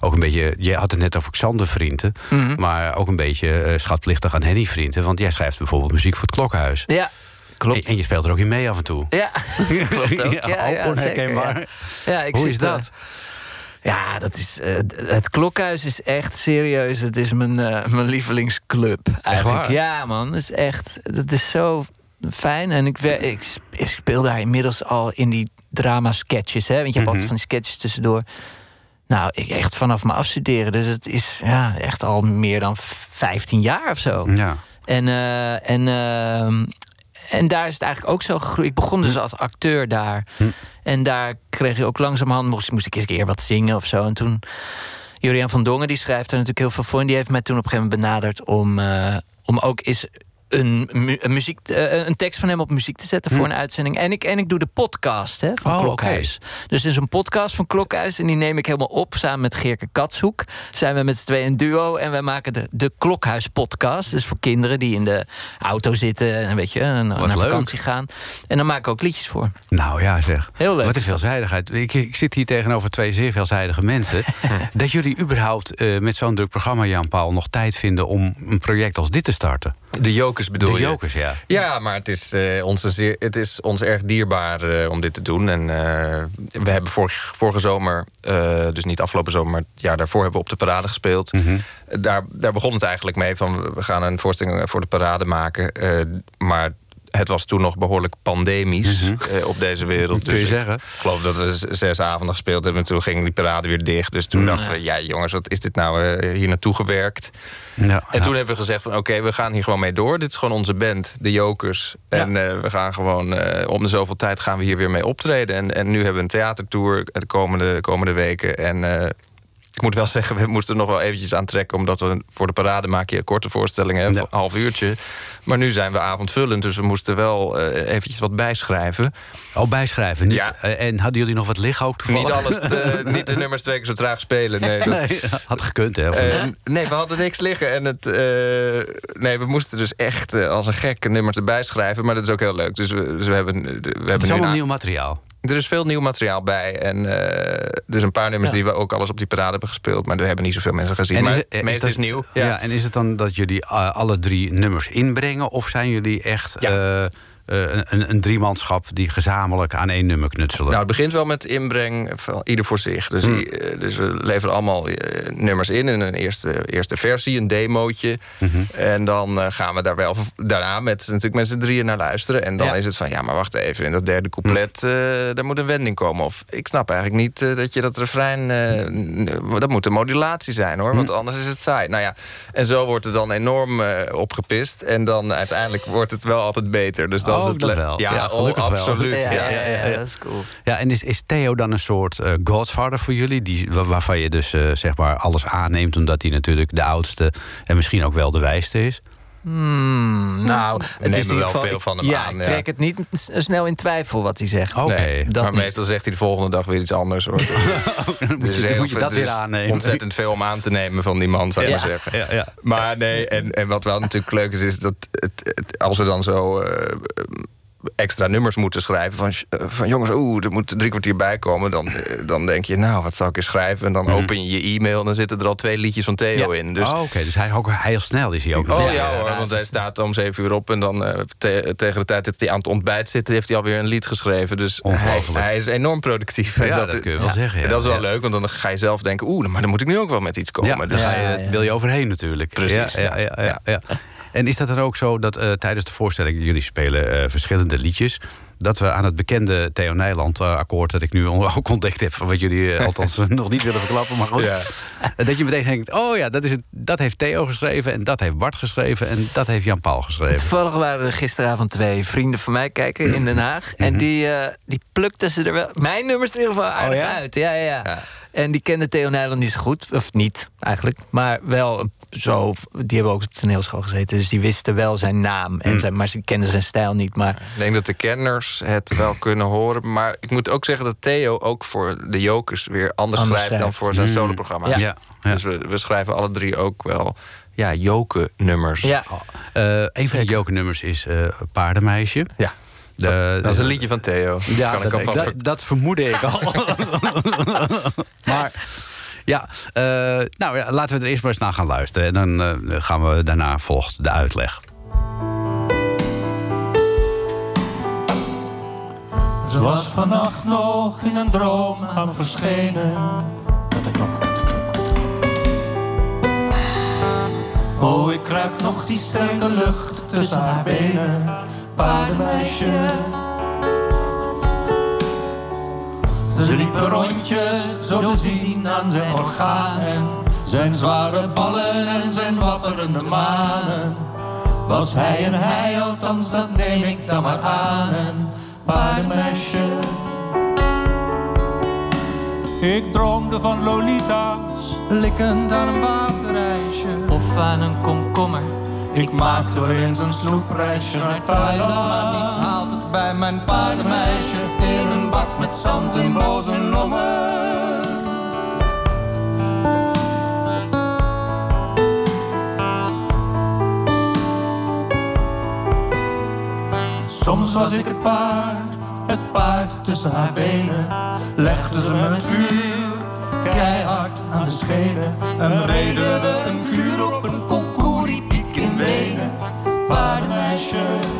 Ook een beetje, jij had het net over Xander Vrienden. Mhm. Maar ook een beetje schatplichtig aan Henny Vrienden. Want jij schrijft bijvoorbeeld muziek voor het klokhuis. Ja, klopt. En, je speelt er ook in mee af en toe. Ja, klopt ook. Ja, ja, onherkenbaar. Ja, ik Hoe is dat? ja, dat is, het klokhuis is echt serieus. Het is mijn, eh, mijn lievelingsclub eigenlijk. Ja, man. Het is echt. Dat is zo fijn. En ik, ik, sp- ik speel daar inmiddels al in die drama-sketches. Hè? Want je hebt altijd van die sketches tussendoor. Nou, ik echt vanaf mijn afstuderen. Dus het is ja, echt al meer dan 15 jaar of zo. Ja. En, eh, en, ehm, en daar is het eigenlijk ook zo gegroeid. Ik begon dus als acteur daar. En daar kreeg je ook langzamerhand... moest, moest ik eens een keer wat zingen of zo. En toen... Juriaan van Dongen, die schrijft er natuurlijk heel veel voor. En die heeft mij toen op een gegeven moment benaderd... om, eh, om ook eens een, mu- een, muziek, eh, een tekst van hem op muziek te zetten voor een uitzending. En ik, en ik doe de podcast hè, van Oh, Klokhuis. Dus het is een podcast van Klokhuis. En die neem ik helemaal op samen met Geerke Katshoek. Zijn we met z'n tweeën een duo. En wij maken de, de Klokhuis podcast. Dus voor kinderen die in de auto zitten. En weet je, en naar leuk. vakantie gaan. En dan maak ik ook liedjes voor. Nou ja, zeg. Heel leuk Wat een veelzijdigheid. Ik, ik zit hier tegenover twee zeer veelzijdige mensen. dat jullie überhaupt eh, met zo'n druk programma, Jan Paul, nog tijd vinden om een project als dit te starten. De jokers bedoel De je? jokers, ja. Ja, maar het is, eh, ons, zeer, het is ons erg dierbaar eh, om dit te doen. En eh, we hebben vorig, vorige zomer, dus niet afgelopen zomer... maar het jaar daarvoor hebben we op de parade gespeeld. daar, daar begon het eigenlijk mee van... we gaan een voorstelling voor de parade maken. maar het was toen nog behoorlijk pandemisch eh, op deze wereld. Kun je ik zeggen. geloof dat we zes avonden gespeeld hebben... en toen ging die parade weer dicht. Dus toen dachten we, ja jongens, wat is dit nou eh, hier naartoe gewerkt... Ja, En toen hebben we gezegd van oké, we gaan hier gewoon mee door. Dit is gewoon onze band, de Jokers. En eh, we gaan gewoon eh, om de zoveel tijd gaan we hier weer mee optreden. En, en nu hebben we een theatertour de komende, komende weken. En ik moet wel zeggen, we moesten er nog wel eventjes aan trekken... omdat we voor de parade maak je korte voorstellingen, Ja. een half uurtje. Maar nu zijn we avondvullend, dus we moesten wel eh, eventjes wat bijschrijven. Oh, bijschrijven. Niet, Ja. eh, en hadden jullie nog wat liggen ook toevallig? Niet, alles te- niet de nummers twee keer zo traag spelen, nee. Dat, Nee, had gekund, hè? Eh, nee, we hadden niks liggen. En het, eh, nee, we moesten dus echt eh, als een gek nummers erbij schrijven. Maar dat is ook heel leuk. Dus we, dus we hebben, we het hebben is nu allemaal een- nieuw materiaal. Er is veel nieuw materiaal bij. En eh, dus een paar nummers die we ook alles op die parade hebben gespeeld. Maar daar hebben niet zoveel mensen gezien. maar is, het eh, meeste is nieuw. Ja. En is het dan dat jullie eh, alle drie nummers inbrengen? Of zijn jullie echt Ja. Eh, een, een driemanschap die gezamenlijk aan één nummer knutselen? Nou, het begint wel met inbreng van ieder voor zich. Dus, Hmm. eh, dus we leveren allemaal eh, nummers in in een eerste, eerste versie, een demootje. Mhm. En dan gaan we daar wel daarna met, natuurlijk met z'n drieën naar luisteren. En dan Ja. is het van, ja, maar wacht even. In dat derde couplet, eh, daar moet een wending komen. Of ik snap eigenlijk niet dat je dat refrein... dat moet een modulatie zijn, hoor. Want anders is het saai. Nou ja, en zo wordt het dan enorm opgepist. En dan uiteindelijk wordt het wel altijd beter. Dus dan Is het dat le- wel. Ja, Ja, oh, gelukkig wel. absoluut. Ja, ja, ja, dat is cool. Ja, en is, is Theo dan een soort eh, godfather voor jullie? Die, wa- waarvan je dus eh, zeg maar alles aanneemt... omdat hij natuurlijk de oudste en misschien ook wel de wijste is? Hmm, nou, het nemen is ieder wel geval, veel van hem ja, aan, Ik ja. trek het niet snel in twijfel wat hij zegt. Nee, dat maar niet. meestal zegt hij de volgende dag weer iets anders. Hoor. moet je, heel moet je dat er weer aannemen. Ontzettend veel om aan te nemen van die man, zou ik Ja. maar zeggen. Ja, ja. Maar nee, en, en wat wel natuurlijk leuk is, is dat het, het- als we dan zo eh, extra nummers moeten schrijven van, eh, van jongens, oeh, er moet drie kwartier bij komen, dan, eh, dan denk je, nou, wat zou ik eens schrijven? En dan open je je e-mail en dan zitten er al twee liedjes van Theo Ja. in. Dus, oh, oké. Dus hij ook heel snel is hij ook. Oh ja, Ja, hoor, ja, want hij staat om zeven uur op... en dan eh, te- tegen de tijd dat hij aan het ontbijt zit... heeft hij alweer een lied geschreven. Dus hij, Ongelooflijk. hij is enorm productief. Ja, dat kun je wel zeggen, ja. En dat is wel Ja. leuk, want dan ga je zelf denken... oeh, maar dan moet ik nu ook wel met iets komen. Ja, dus, Ja, ja. wil je overheen natuurlijk. Precies, Ja, ja, ja, ja, ja. ja. En is dat dan ook zo dat eh, tijdens de voorstelling... jullie spelen eh, verschillende liedjes... dat we aan het bekende Theo Nijland-akkoord... dat ik nu ook ontdekt heb... van wat jullie eh, althans nog niet willen verklappen, maar goed... Ja. eh, dat je meteen denkt, oh ja, dat, is het, dat heeft Theo geschreven... en dat heeft Bart geschreven en dat heeft Jan Paul geschreven. Toevallig waren er gisteravond twee vrienden van mij kijken in Den Haag. En die, eh, die plukten ze er wel... Mijn nummers in ieder geval aardig Oh ja? uit. Ja, ja, ja. Ja. En die kenden Theo Nijland niet zo goed. Of niet, eigenlijk. Maar wel zo... Die hebben ook op de toneelschool gezeten. Dus die wisten wel zijn naam. En zijn, maar ze kenden zijn stijl niet. Maar Ik denk dat de kenners het wel kunnen horen. Maar ik moet ook zeggen dat Theo ook voor de Jokers... weer anders, Anders schrijft dan voor zijn Mm. soloprogramma. Ja. Ja, ja. Dus we, we schrijven alle drie ook wel ja, Joke-nummers. ja, Eh, een van de jokernummers is eh Paardenmeisje. Ja. De, Dat is een liedje van Theo. Ja, kan ik dat, ver- dat vermoedde ik al. maar ja, eh, nou ja, laten we er eerst maar eens naar gaan luisteren. En dan eh, gaan we daarna volgt de uitleg. Ze was vannacht nog in een droom aan verschenen. Oh, ik ruik nog die sterke lucht tussen haar benen. Paardenmeisje. Ze liepen rondjes, zo te zien aan zijn organen. Zijn zware ballen en zijn wapperende manen. Was hij en hij, althans dat neem ik dan maar aan. Een paardenmeisje. Ik droomde van Lolita's, likkend aan een waterijsje. Of aan een komkommer. Ik maakte wel eens een snoepreisje naar Thailand, maar niets haalt het bij mijn paardenmeisje. In een met zand en boze lommen. Soms was ik het paard, het paard tussen haar benen. Legde ze me het vuur, keihard aan de schenen. En reden we een kuur op een kokoeriepiek in Wenen. Paardenmeisje.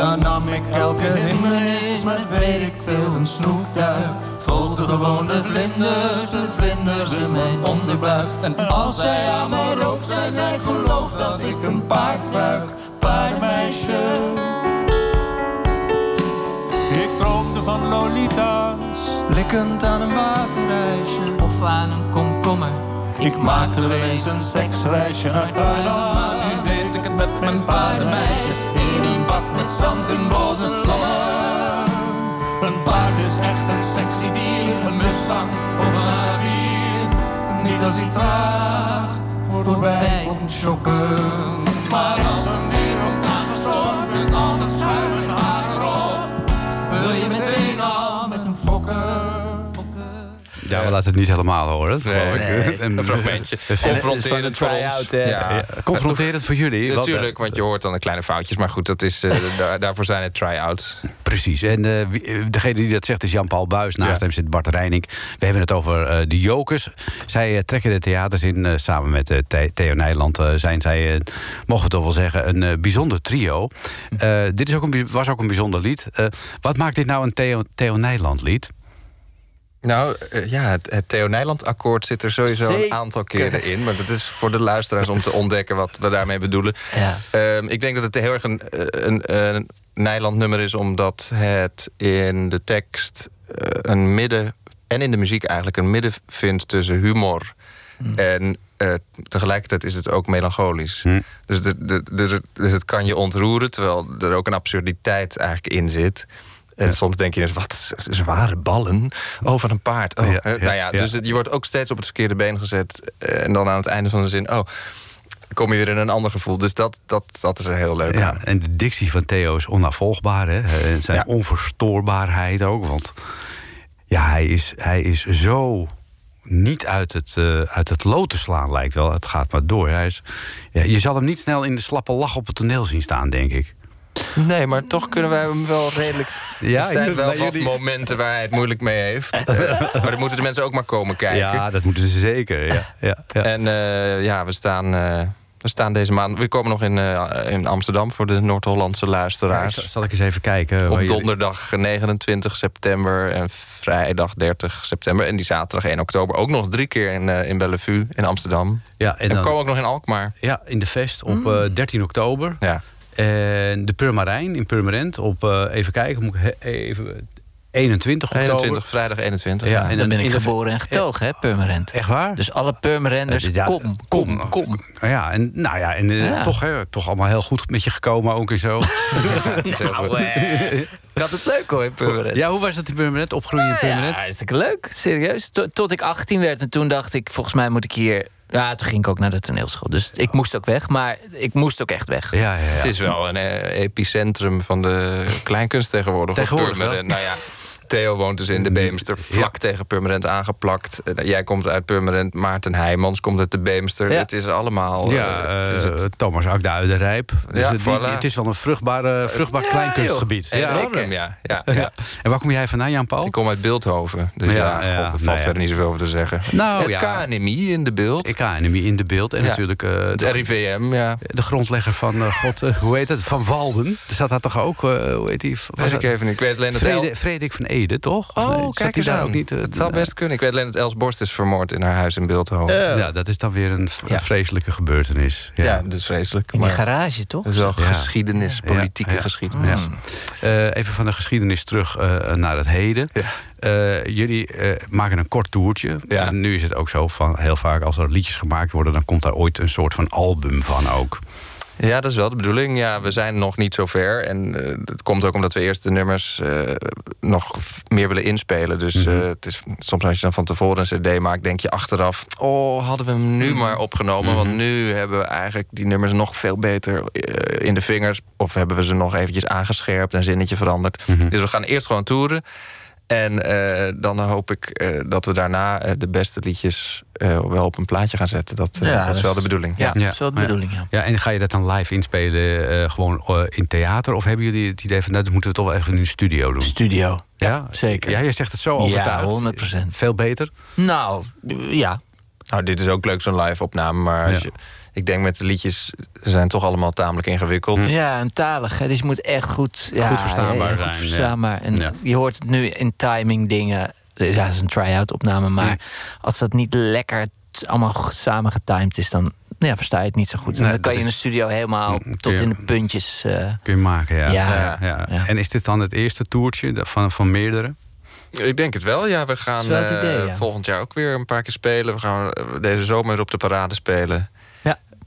Daar nam ik elke hindernis met weet ik veel een snoekduik. Volgde gewoon de vlinders, de vlinders in mijn onderbuik. En als zij aan me rook, zei zij ik geloof dat ik een paard ruik. Paardenmeisje. Ik droomde van Lolita's, likkend aan een waterijsje. Of aan een komkommer. Ik maakte wel eens een seksreisje naar Thailand, maar nu deed ik het met mijn paardenmeisjes. Een met zand en lommen. Een paard is echt een sexy dier, een mustang of een rabier. Niet als hij traag voorbij komt schokken. Maar als er meer komt aangestormd met al dat schuim Ja, we laten het niet helemaal horen. Nee, een fragmentje. En- Confronterend voor ons. Ja. Confronterend voor jullie. want, eh, Natuurlijk, want je hoort dan de kleine foutjes. Maar goed, dat is, eh, daar, daarvoor zijn het try-outs. Precies. En eh, eh, degene die dat zegt is Jan-Paul Buis. Naast hem zit Bart Reining. We hebben het over eh, de Jokers. Zij eh, trekken de theaters in. eh, samen met eh, The- Theo Nijland eh, zijn zij, eh, mogen we toch wel zeggen, een eh, bijzonder trio. Eh, dit is ook een, bij- was ook een bijzonder lied. Eh, wat maakt dit nou een Theo, Theo Nijland lied? Nou, eh, ja, het, het Theo Nijland-akkoord zit er sowieso Zeker. een aantal keren in. Maar dat is voor de luisteraars om te ontdekken wat we daarmee bedoelen. Ja. Ehm, ik denk dat het heel erg een, eh, een, een Nijland-nummer is... omdat het in de tekst eh, een midden... en in de muziek eigenlijk een midden vindt tussen humor... en eh, tegelijkertijd is het ook melancholisch. Dus, het- de- dus, het, dus het kan je ontroeren... terwijl er ook een absurditeit eigenlijk in zit... En soms denk je eens, wat zware ballen over een paard. Oh, nou ja. Dus je wordt ook steeds op het verkeerde been gezet. eh, En dan aan het einde van de zin, oh, kom je weer in een ander gevoel. Dus dat, dat, dat is er heel leuk aan. Ja, en de dictie van Theo is onafvolgbaar. Hè? En zijn Ja. onverstoorbaarheid ook. Want ja, hij is, hij is zo niet uit het, eh, uit het lood te slaan, lijkt wel. Het gaat maar door. Hij is, ja, je zal hem niet snel in de slappe lach op het toneel zien staan, denk ik. Nee, maar toch kunnen wij hem wel redelijk... Ja, er zijn wel wat jullie- momenten waar hij het moeilijk mee heeft. Eh, maar dan moeten de mensen ook maar komen kijken. Ja, dat moeten ze zeker. Ja, ja, ja. En eh, ja, we staan, eh, we staan deze maand... We komen nog in, in Amsterdam voor de Noord-Hollandse luisteraars. Ja, zal ik eens even kijken? Op donderdag 29 september en vrijdag 30 september. En die zaterdag 1 oktober ook nog drie keer in, in Bellevue in Amsterdam. Ja, En, en we komen dan, ook nog in Alkmaar. ja, in de Vest op eh, 13 oktober. Ja. En de Purmerijn in Purmerend op, eh, even kijken, moet ik he- even... 21 oktober. 21, vrijdag 21. Ja, Ja, en Dan ben ik geboren en getogen, hè, Purmerend. Echt waar? Dus alle Purmerenders, Ja, kom, kom, kom. Ja, en, nou ja, en eh, Ja. Toch, hè, toch allemaal heel goed met je gekomen ook en zo. Nou, eh, ik had het leuk hoor, in Purmerend. ja, hoe was dat in Purmerend? Opgroeien in Purmerend? Ja, hartstikke leuk. Serieus. Tot, tot ik 18 werd. En toen dacht ik, volgens mij moet ik hier... Ja, toen ging ik ook naar de toneelschool. Dus ik moest ook weg. Maar ik moest ook echt weg. Ja, ja, Het ja. is wel een eh, epicentrum van de kleinkunst tegenwoordig. Tegenwoordig. Nou ja, Theo woont dus in de Beemster, vlak tegen Purmerend aangeplakt. Eh, jij komt uit Purmerend, Maarten Heijmans komt uit de Beemster. Ja. Het is allemaal... Ja, eh, het is eh, het- Thomas Akda uit de Rijp. Dus Ja, het, voilà. het is wel een vruchtbare, vruchtbaar kleinkunstgebied. ja. ja, ja. En waar kom jij vandaan, Jan-Paul? Ik kom uit Beeldhoven. Dus ja, God, er valt nou verder niet zoveel over te zeggen. Nou, het. KNMI in de beeld. Ik KNMI in de beeld. En natuurlijk eh, Het de, RIVM, ja. de grondlegger van, God, hoe heet het? Van Walden. Er zat daar toch ook, hoe heet die? Weet ik even niet. Ik weet alleen dat Frederik van Ede, toch? Oh, nee, kijk eens daar aan. ook niet? eh, het zal best kunnen. Ik weet alleen dat Els Borst is vermoord in haar huis in Beeldhoven. Ja, dat is dan weer een vreselijke gebeurtenis. Ja, dat is vreselijk. In die Maar garage, toch? dat is wel Ja. geschiedenis, politieke Ja, ja. geschiedenis. Ja. Eh, even van de geschiedenis terug eh, naar het heden. Eh, jullie eh, maken een kort toertje. Ja. En nu is het ook zo van heel vaak als er liedjes gemaakt worden, dan komt daar ooit een soort van album van ook. Ja, dat is wel de bedoeling. Ja, we zijn nog niet zo ver. En eh, het komt ook omdat we eerst de nummers eh, nog meer willen inspelen. Dus Mhm. eh, het is, soms als je dan van tevoren een cd maakt... denk je achteraf, oh, hadden we hem nu maar opgenomen. Want nu hebben we eigenlijk die nummers nog veel beter in de vingers. Of hebben we ze nog eventjes aangescherpt, een zinnetje veranderd. Dus we gaan eerst gewoon toeren. En dan hoop ik dat we daarna de beste liedjes eh, wel op een plaatje gaan zetten. Dat, eh, Ja, dat is wel de bedoeling. Ja, Ja. dat is wel de bedoeling, ja. Ja, en ga je dat dan live inspelen eh, gewoon in theater? Of hebben jullie het idee van, nou, dat moeten we toch wel even in een studio doen? Studio. Ja, zeker. Ja, je zegt het zo Ja, overtuigd. 100%. Veel beter? Nou, ja. Nou, dit is ook leuk, zo'n live opname. Maar als Ja. je, ik denk met de liedjes ze zijn toch allemaal tamelijk ingewikkeld. Ja, en talig. Hè? Dus je moet echt goed, ja, Goed verstaanbaar ja, zijn, Goed ja. verstaanbaar. En Ja. je hoort het nu in timing dingen. Ja, het is een try-out opname. Maar als dat niet lekker allemaal samen getimed is, dan nou ja, versta je het niet zo goed. En Nee, dan kan dat je in een studio helemaal Mm, tot je- in de puntjes. eh, Kun je maken, ja. Ja, ja, ja. En is dit dan het eerste toertje van, van meerdere? Ik denk het wel, ja. We gaan eh, idee, volgend jaar ook weer een paar keer spelen. We gaan eh, deze zomer op de parade spelen.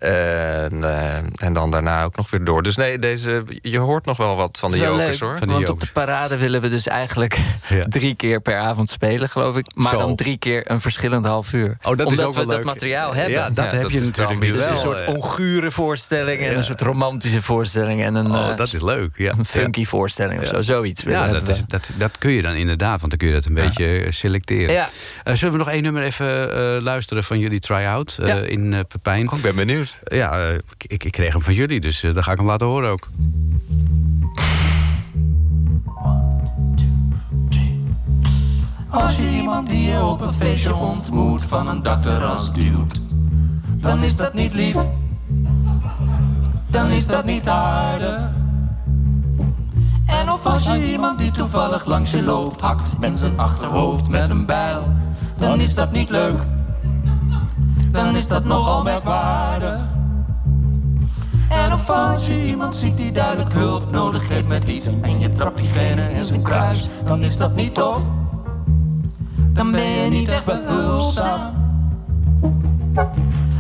En, eh, en dan daarna ook nog weer door. Dus nee, deze, je hoort nog wel wat van de jokers, leuk, hoor. Van de want jokers. op de parade willen we dus eigenlijk Ja. drie keer per avond spelen, geloof ik. Maar Zo. dan drie keer een verschillend half uur. Oh, dat is ook we wel dat leuk. materiaal hebben. Ja, dat Ja, heb dat je natuurlijk. Het is wel. een soort ja. ongure voorstelling en Ja. een soort romantische voorstelling en een, Oh, eh, dat is leuk. Ja. een funky voorstelling of zo. Zoiets. willen Ja, dat, is, dat, dat kun je dan inderdaad, want dan kun je dat een beetje eh, selecteren. Ja. Eh, zullen we nog één nummer even eh, luisteren van jullie try-out eh, Ja. in eh, Pepijn? Oh, ik ben benieuwd. Ja, eh, ik, ik kreeg hem van jullie, dus eh, dan ga ik hem laten horen ook. Als je iemand die je op een feestje ontmoet van een dakterras duwt, dan is dat niet lief. Dan is dat niet aardig. En of als je iemand die toevallig langs je loopt hakt met zijn achterhoofd met een bijl, dan is dat niet leuk. Dan is dat nogal merkwaardig. En of als je iemand ziet die duidelijk hulp nodig heeft met iets en je trapt diegene in zijn kruis, dan is dat niet tof dan ben je niet echt behulpzaam.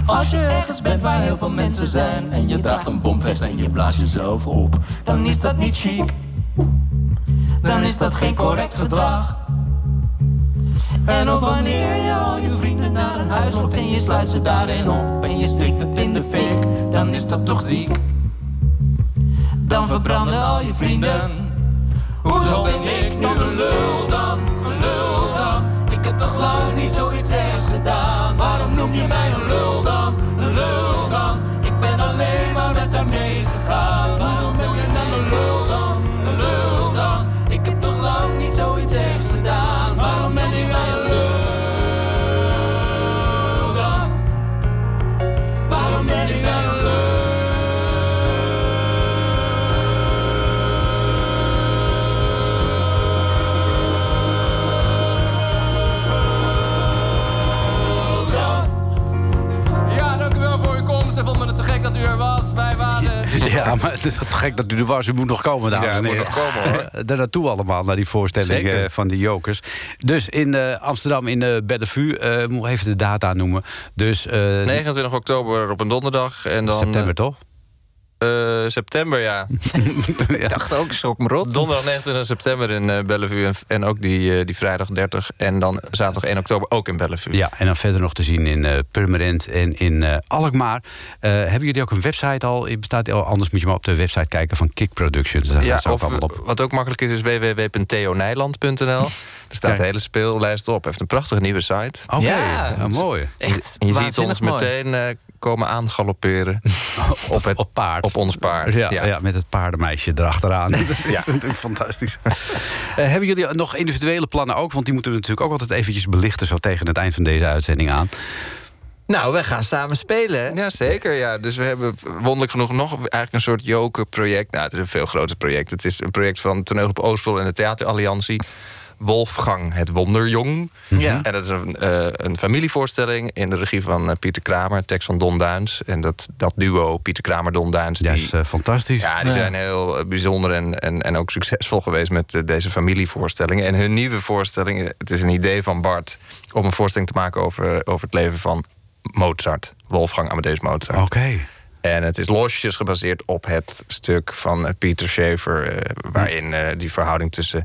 Als je ergens bent waar heel veel mensen zijn en je draagt een bomvest en je blaast jezelf op, dan is dat niet chic. Dan is dat geen correct gedrag. En of wanneer je al je vrienden naar een huis loopt en je sluit ze daarin op en je steekt het in de fik, dan is dat toch ziek. Dan verbranden al je vrienden. Hoezo ben ik nog een lul dan, een lul dan? Ik heb toch lang niet zoiets ergs gedaan. Waarom noem je mij een lul dan, een lul is toch gek dat u er was. U moet nog komen, dames Ja, en moet nog komen, hoor. Daar naartoe allemaal, naar die voorstelling eh, van de Jokers. Dus in eh, Amsterdam, in de Bellevue, eh moet even de data noemen. Dus eh, 29 oktober op een donderdag. En dan, september, toch? Eh, september, ja. Ik dacht ook, schrok me rot. Donderdag 29 september in eh, Bellevue. En, en ook die, eh, die vrijdag 30. En dan zaterdag 1 oktober ook in Bellevue. Ja, en dan verder nog te zien in eh Purmerend en in eh, Alkmaar. Eh, hebben jullie ook een website al? Bestaat al? Anders moet je maar op de website kijken van Kick Productions. Daar Ja, of, allemaal op. wat ook makkelijk is, is www.theonijland.nl. Er staat Kijk. de hele speellijst op. Heeft een prachtige nieuwe site. Oké, Ja. ja, mooi. Echt En je ziet ons mooi. meteen eh, komen aangalopperen. op, het, Op paard. op ons paard. Ja, ja. met het paardenmeisje erachteraan. Dat is Ja. natuurlijk fantastisch. Eh, hebben jullie nog individuele plannen ook? Want die moeten we natuurlijk ook altijd eventjes belichten... zo tegen het eind van deze uitzending aan. Nou, we gaan samen spelen. Ja, zeker. Ja. Dus we hebben wonderlijk genoeg nog eigenlijk een soort joker-project. Nou, het is een veel groter project. Het is een project van Toneelgroep Oostpol en de Theateralliantie. Wolfgang het Wonderjong. Ja. En dat is een, eh, een familievoorstelling in de regie van eh, Pieter Kramer, tekst van Don Duins. En dat, dat duo, Pieter Kramer-Don Duins, Dat die, is eh, fantastisch. ja, die Ja. zijn heel bijzonder en, en, en ook succesvol geweest met deze familievoorstellingen. En hun nieuwe voorstelling, het is een idee van Bart om een voorstelling te maken over, over het leven van Mozart, Wolfgang Amadeus Mozart. Oké. En het is losjes gebaseerd op het stuk van Pieter Schaeffer, eh, waarin die verhouding tussen.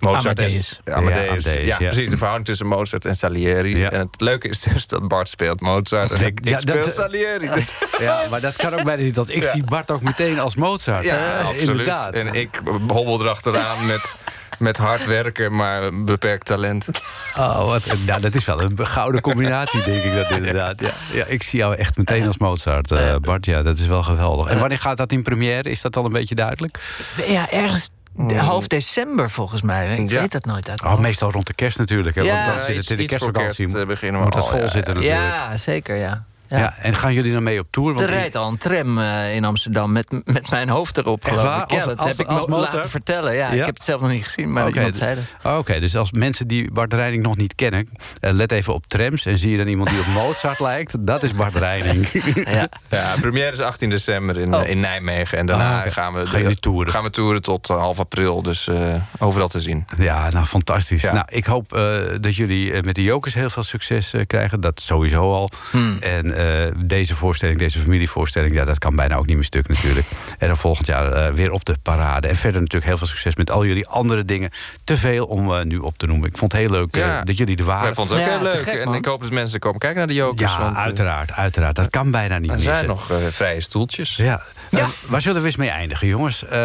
Mozart Amadeus. en Amadeus. Ja, Amadeus, ja, ja. precies. De verhouding tussen Mozart en Salieri. Ja. En het leuke is dus dat Bart speelt Mozart. En ik ja, speel dat- Salieri. Ja, maar dat kan ook bijna niet. Want ik Ja. zie Bart ook meteen als Mozart. Ja, hè? absoluut. Inderdaad. En ik hobbel erachteraan met, met hard werken, maar beperkt talent. Oh, wat, nou, dat is wel een gouden combinatie, denk ik dat inderdaad. Ja, ja, ik zie jou echt meteen als Mozart, eh, Bart. Ja, dat is wel geweldig. En wanneer gaat dat in première? Is dat al een beetje duidelijk? Ja, ergens de- half december volgens mij. Ik Ja. weet dat nooit uit. Oh, meestal rond de kerst natuurlijk. Hè, Ja, want dan zit het in de kerstvakantie. kerst, eh, beginnen we moet dat al, vol ja, zitten natuurlijk. ja, zeker, ja. Ja. ja. en gaan jullie dan mee op tour? Er Want rijdt al een tram eh, in Amsterdam met, met mijn hoofd erop, geloof waar? ik. Ja, Als- dat als- heb ik als Mozart? laten vertellen. Ja, Ja? Ik heb het zelf nog niet gezien, maar d- zei dat. Oké, dus als mensen die Bart Reining nog niet kennen... eh, let even op trams en zie je dan iemand die op Mozart lijkt... dat is Bart Reining. Ja. Ja, première is 18 december in, Oh. in Nijmegen. En daarna Ah, oké. gaan we, Gaan toeren? gaan we toeren tot eh, half april. Dus eh, overal te zien. Ja, nou fantastisch. Ja. Nou, ik hoop eh, dat jullie met de Jokers heel veel succes eh, krijgen. Dat sowieso al. Hmm. En deze voorstelling, deze familievoorstelling, ja, dat kan bijna ook niet meer stuk natuurlijk. En dan volgend jaar eh, weer op de parade. En verder natuurlijk heel veel succes met al jullie andere dingen. Te veel om eh, nu op te noemen. Ik vond het heel leuk eh, Ja. dat jullie er waren. Wij vonden het ook Ja, heel leuk. gek, en ik hoop dat mensen komen kijken naar de Jokers. ja, want, eh, uiteraard, uiteraard. Dat kan bijna niet Er missen. zijn nog eh, vrije stoeltjes. Ja. Waar zullen we eens mee eindigen, jongens? Eh,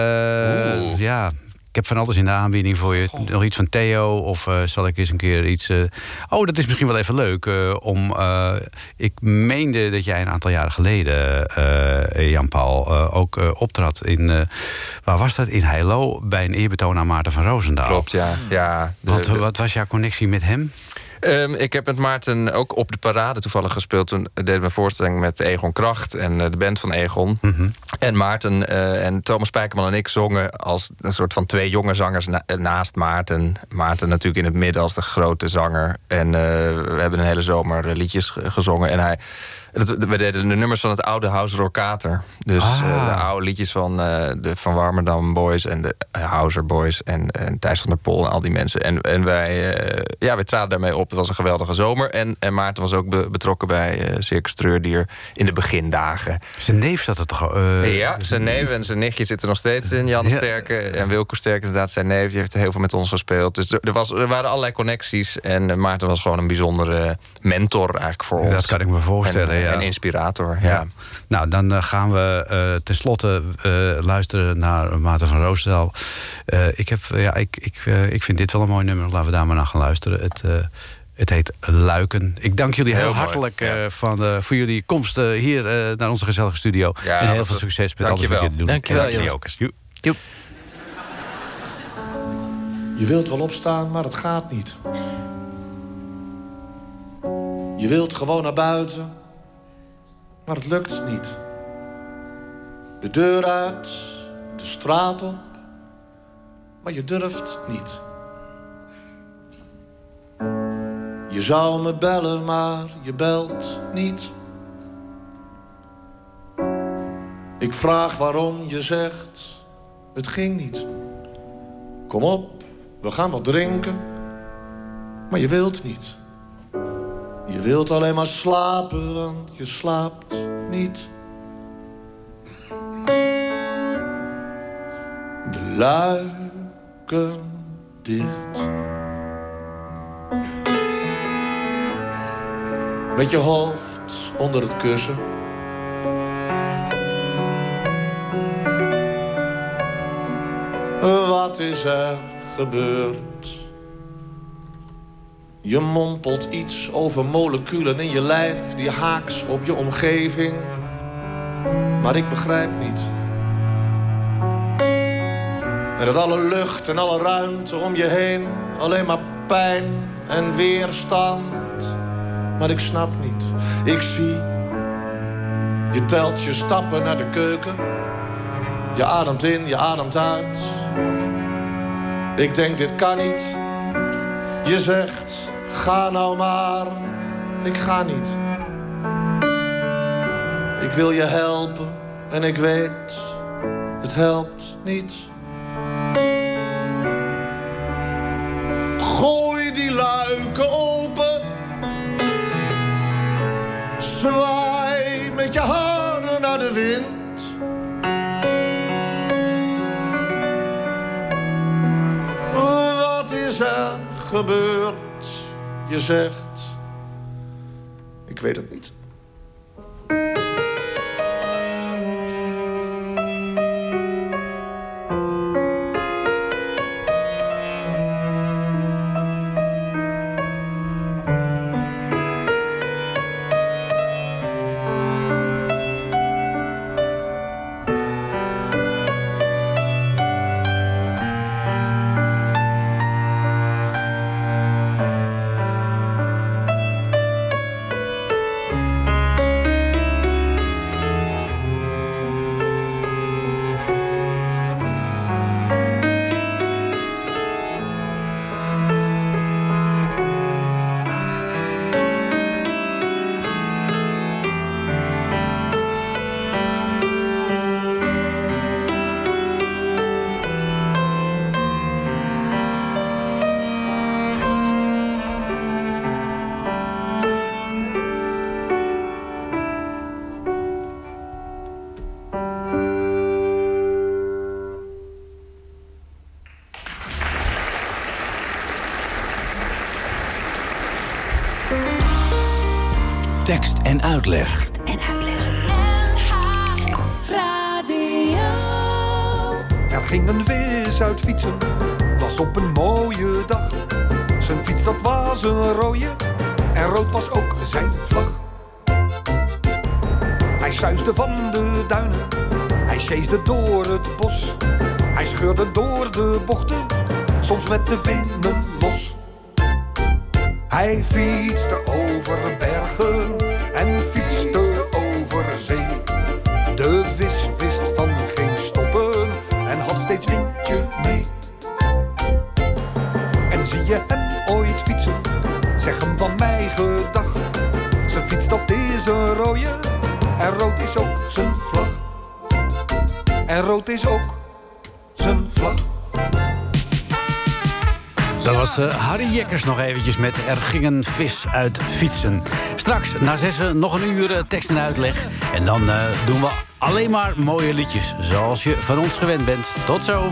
Oeh. ja, ik heb van alles in de aanbieding voor je. Nog iets van Theo? Of eh, zal ik eens een keer iets... eh, Oh, dat is misschien wel even leuk. eh, om, ik meende dat jij een aantal jaren geleden, Jan-Paul... ook optrad in... waar was dat? In Heilo, bij een eerbetoon aan Maarten van Roosendaal. Klopt, ja. ja de- Wat, de- wat was jouw connectie met hem? Ehm, ik heb met Maarten ook op de parade toevallig gespeeld. Toen deden we een voorstelling met Egon Kracht en eh, de band van Egon. Mhm. En Maarten eh, en Thomas Spijkerman en ik zongen als een soort van twee jonge zangers na- naast Maarten. Maarten natuurlijk in het midden als de grote zanger. En eh, we hebben een hele zomer liedjes ge- gezongen. En hij. Dat- we deden de nummers van het oude House Rockater. Dus Ah. eh, de oude liedjes van eh, de Van Warmerdam Boys en de eh, Houser Boys en, en Thijs van der Pol en al die mensen. En, en wij, eh, ja, wij traden daarmee op. Het was een geweldige zomer. En, en Maarten was ook be- betrokken bij eh Circus Treurdier in de begindagen. Zijn neef zat het toch... eh, ja, zijn neef en zijn nichtje zitten nog steeds in. Jan Ja. Sterke en Wilco Sterke, inderdaad zijn neef. Die heeft heel veel met ons gespeeld. Dus er, er was, er waren allerlei connecties. En eh, Maarten was gewoon een bijzondere mentor eigenlijk voor ons. Dat kan ik me voorstellen, En, eh, ja. en inspirator, ja. Ja. Nou, dan eh, gaan we eh tenslotte eh, luisteren naar Maarten van Roosendaal. Eh, ik, heb, ja, ik, ik, ik vind dit wel een mooi nummer. Laten we daar maar naar gaan luisteren. Het, eh, het heet Luiken. Ik dank jullie heel, hartelijk eh, ja. van, eh, voor jullie komst hier eh, naar onze gezellige studio. Ja, en heel veel een- succes met alles wat Dankjewel. jullie doen. Dankjewel, En Jos. Jokers. Joep. Joep. Je wilt wel opstaan, maar het gaat niet. Je wilt gewoon naar buiten, maar het lukt niet. De deur uit, de straat op, maar je durft niet. Je zou me bellen, maar je belt niet. Ik vraag waarom je zegt, het ging niet. Kom op, we gaan wat drinken. Maar je wilt niet. Je wilt alleen maar slapen, want je slaapt niet. luiken dicht. Met je hoofd onder het kussen. Wat is er gebeurd? Je mompelt iets over moleculen in je lijf die haaks op je omgeving. Maar ik begrijp niet. En dat alle lucht en alle ruimte om je heen alleen maar pijn en weerstand. Maar ik snap niet. Ik zie. Je telt je stappen naar de keuken. Je ademt in, je ademt uit. Ik denk, dit kan niet. Je zegt, ga nou maar. Ik ga niet. Ik wil je helpen en ik weet, het helpt niet. Gooi die luiken open. Zwaai met je haren naar de wind. Wat is er gebeurd? Je zegt, ik weet het niet. Tekst en uitleg. Er ging een vis uit fietsen, was op een mooie dag. Zijn fiets dat was een rode en rood was ook zijn vlag. Hij suisde van de duinen, hij sjeesde door het bos. Hij scheurde door de bochten, soms met de vinnen los. Hij fietste over bergen en fietste over zee. De vis wist van geen stoppen en had steeds windje mee. En zie je hem ooit fietsen, zeg hem van mij gedag. Zijn fiets dat is een rode en rood is ook zijn vlag. En rood is ook zijn vlag. Dat was eh, Harry Jekkers nog eventjes met Er ging een vis uit fietsen. Straks na zessen nog een uur eh, tekst en uitleg. En dan eh, doen we alleen maar mooie liedjes. Zoals je van ons gewend bent. Tot zo.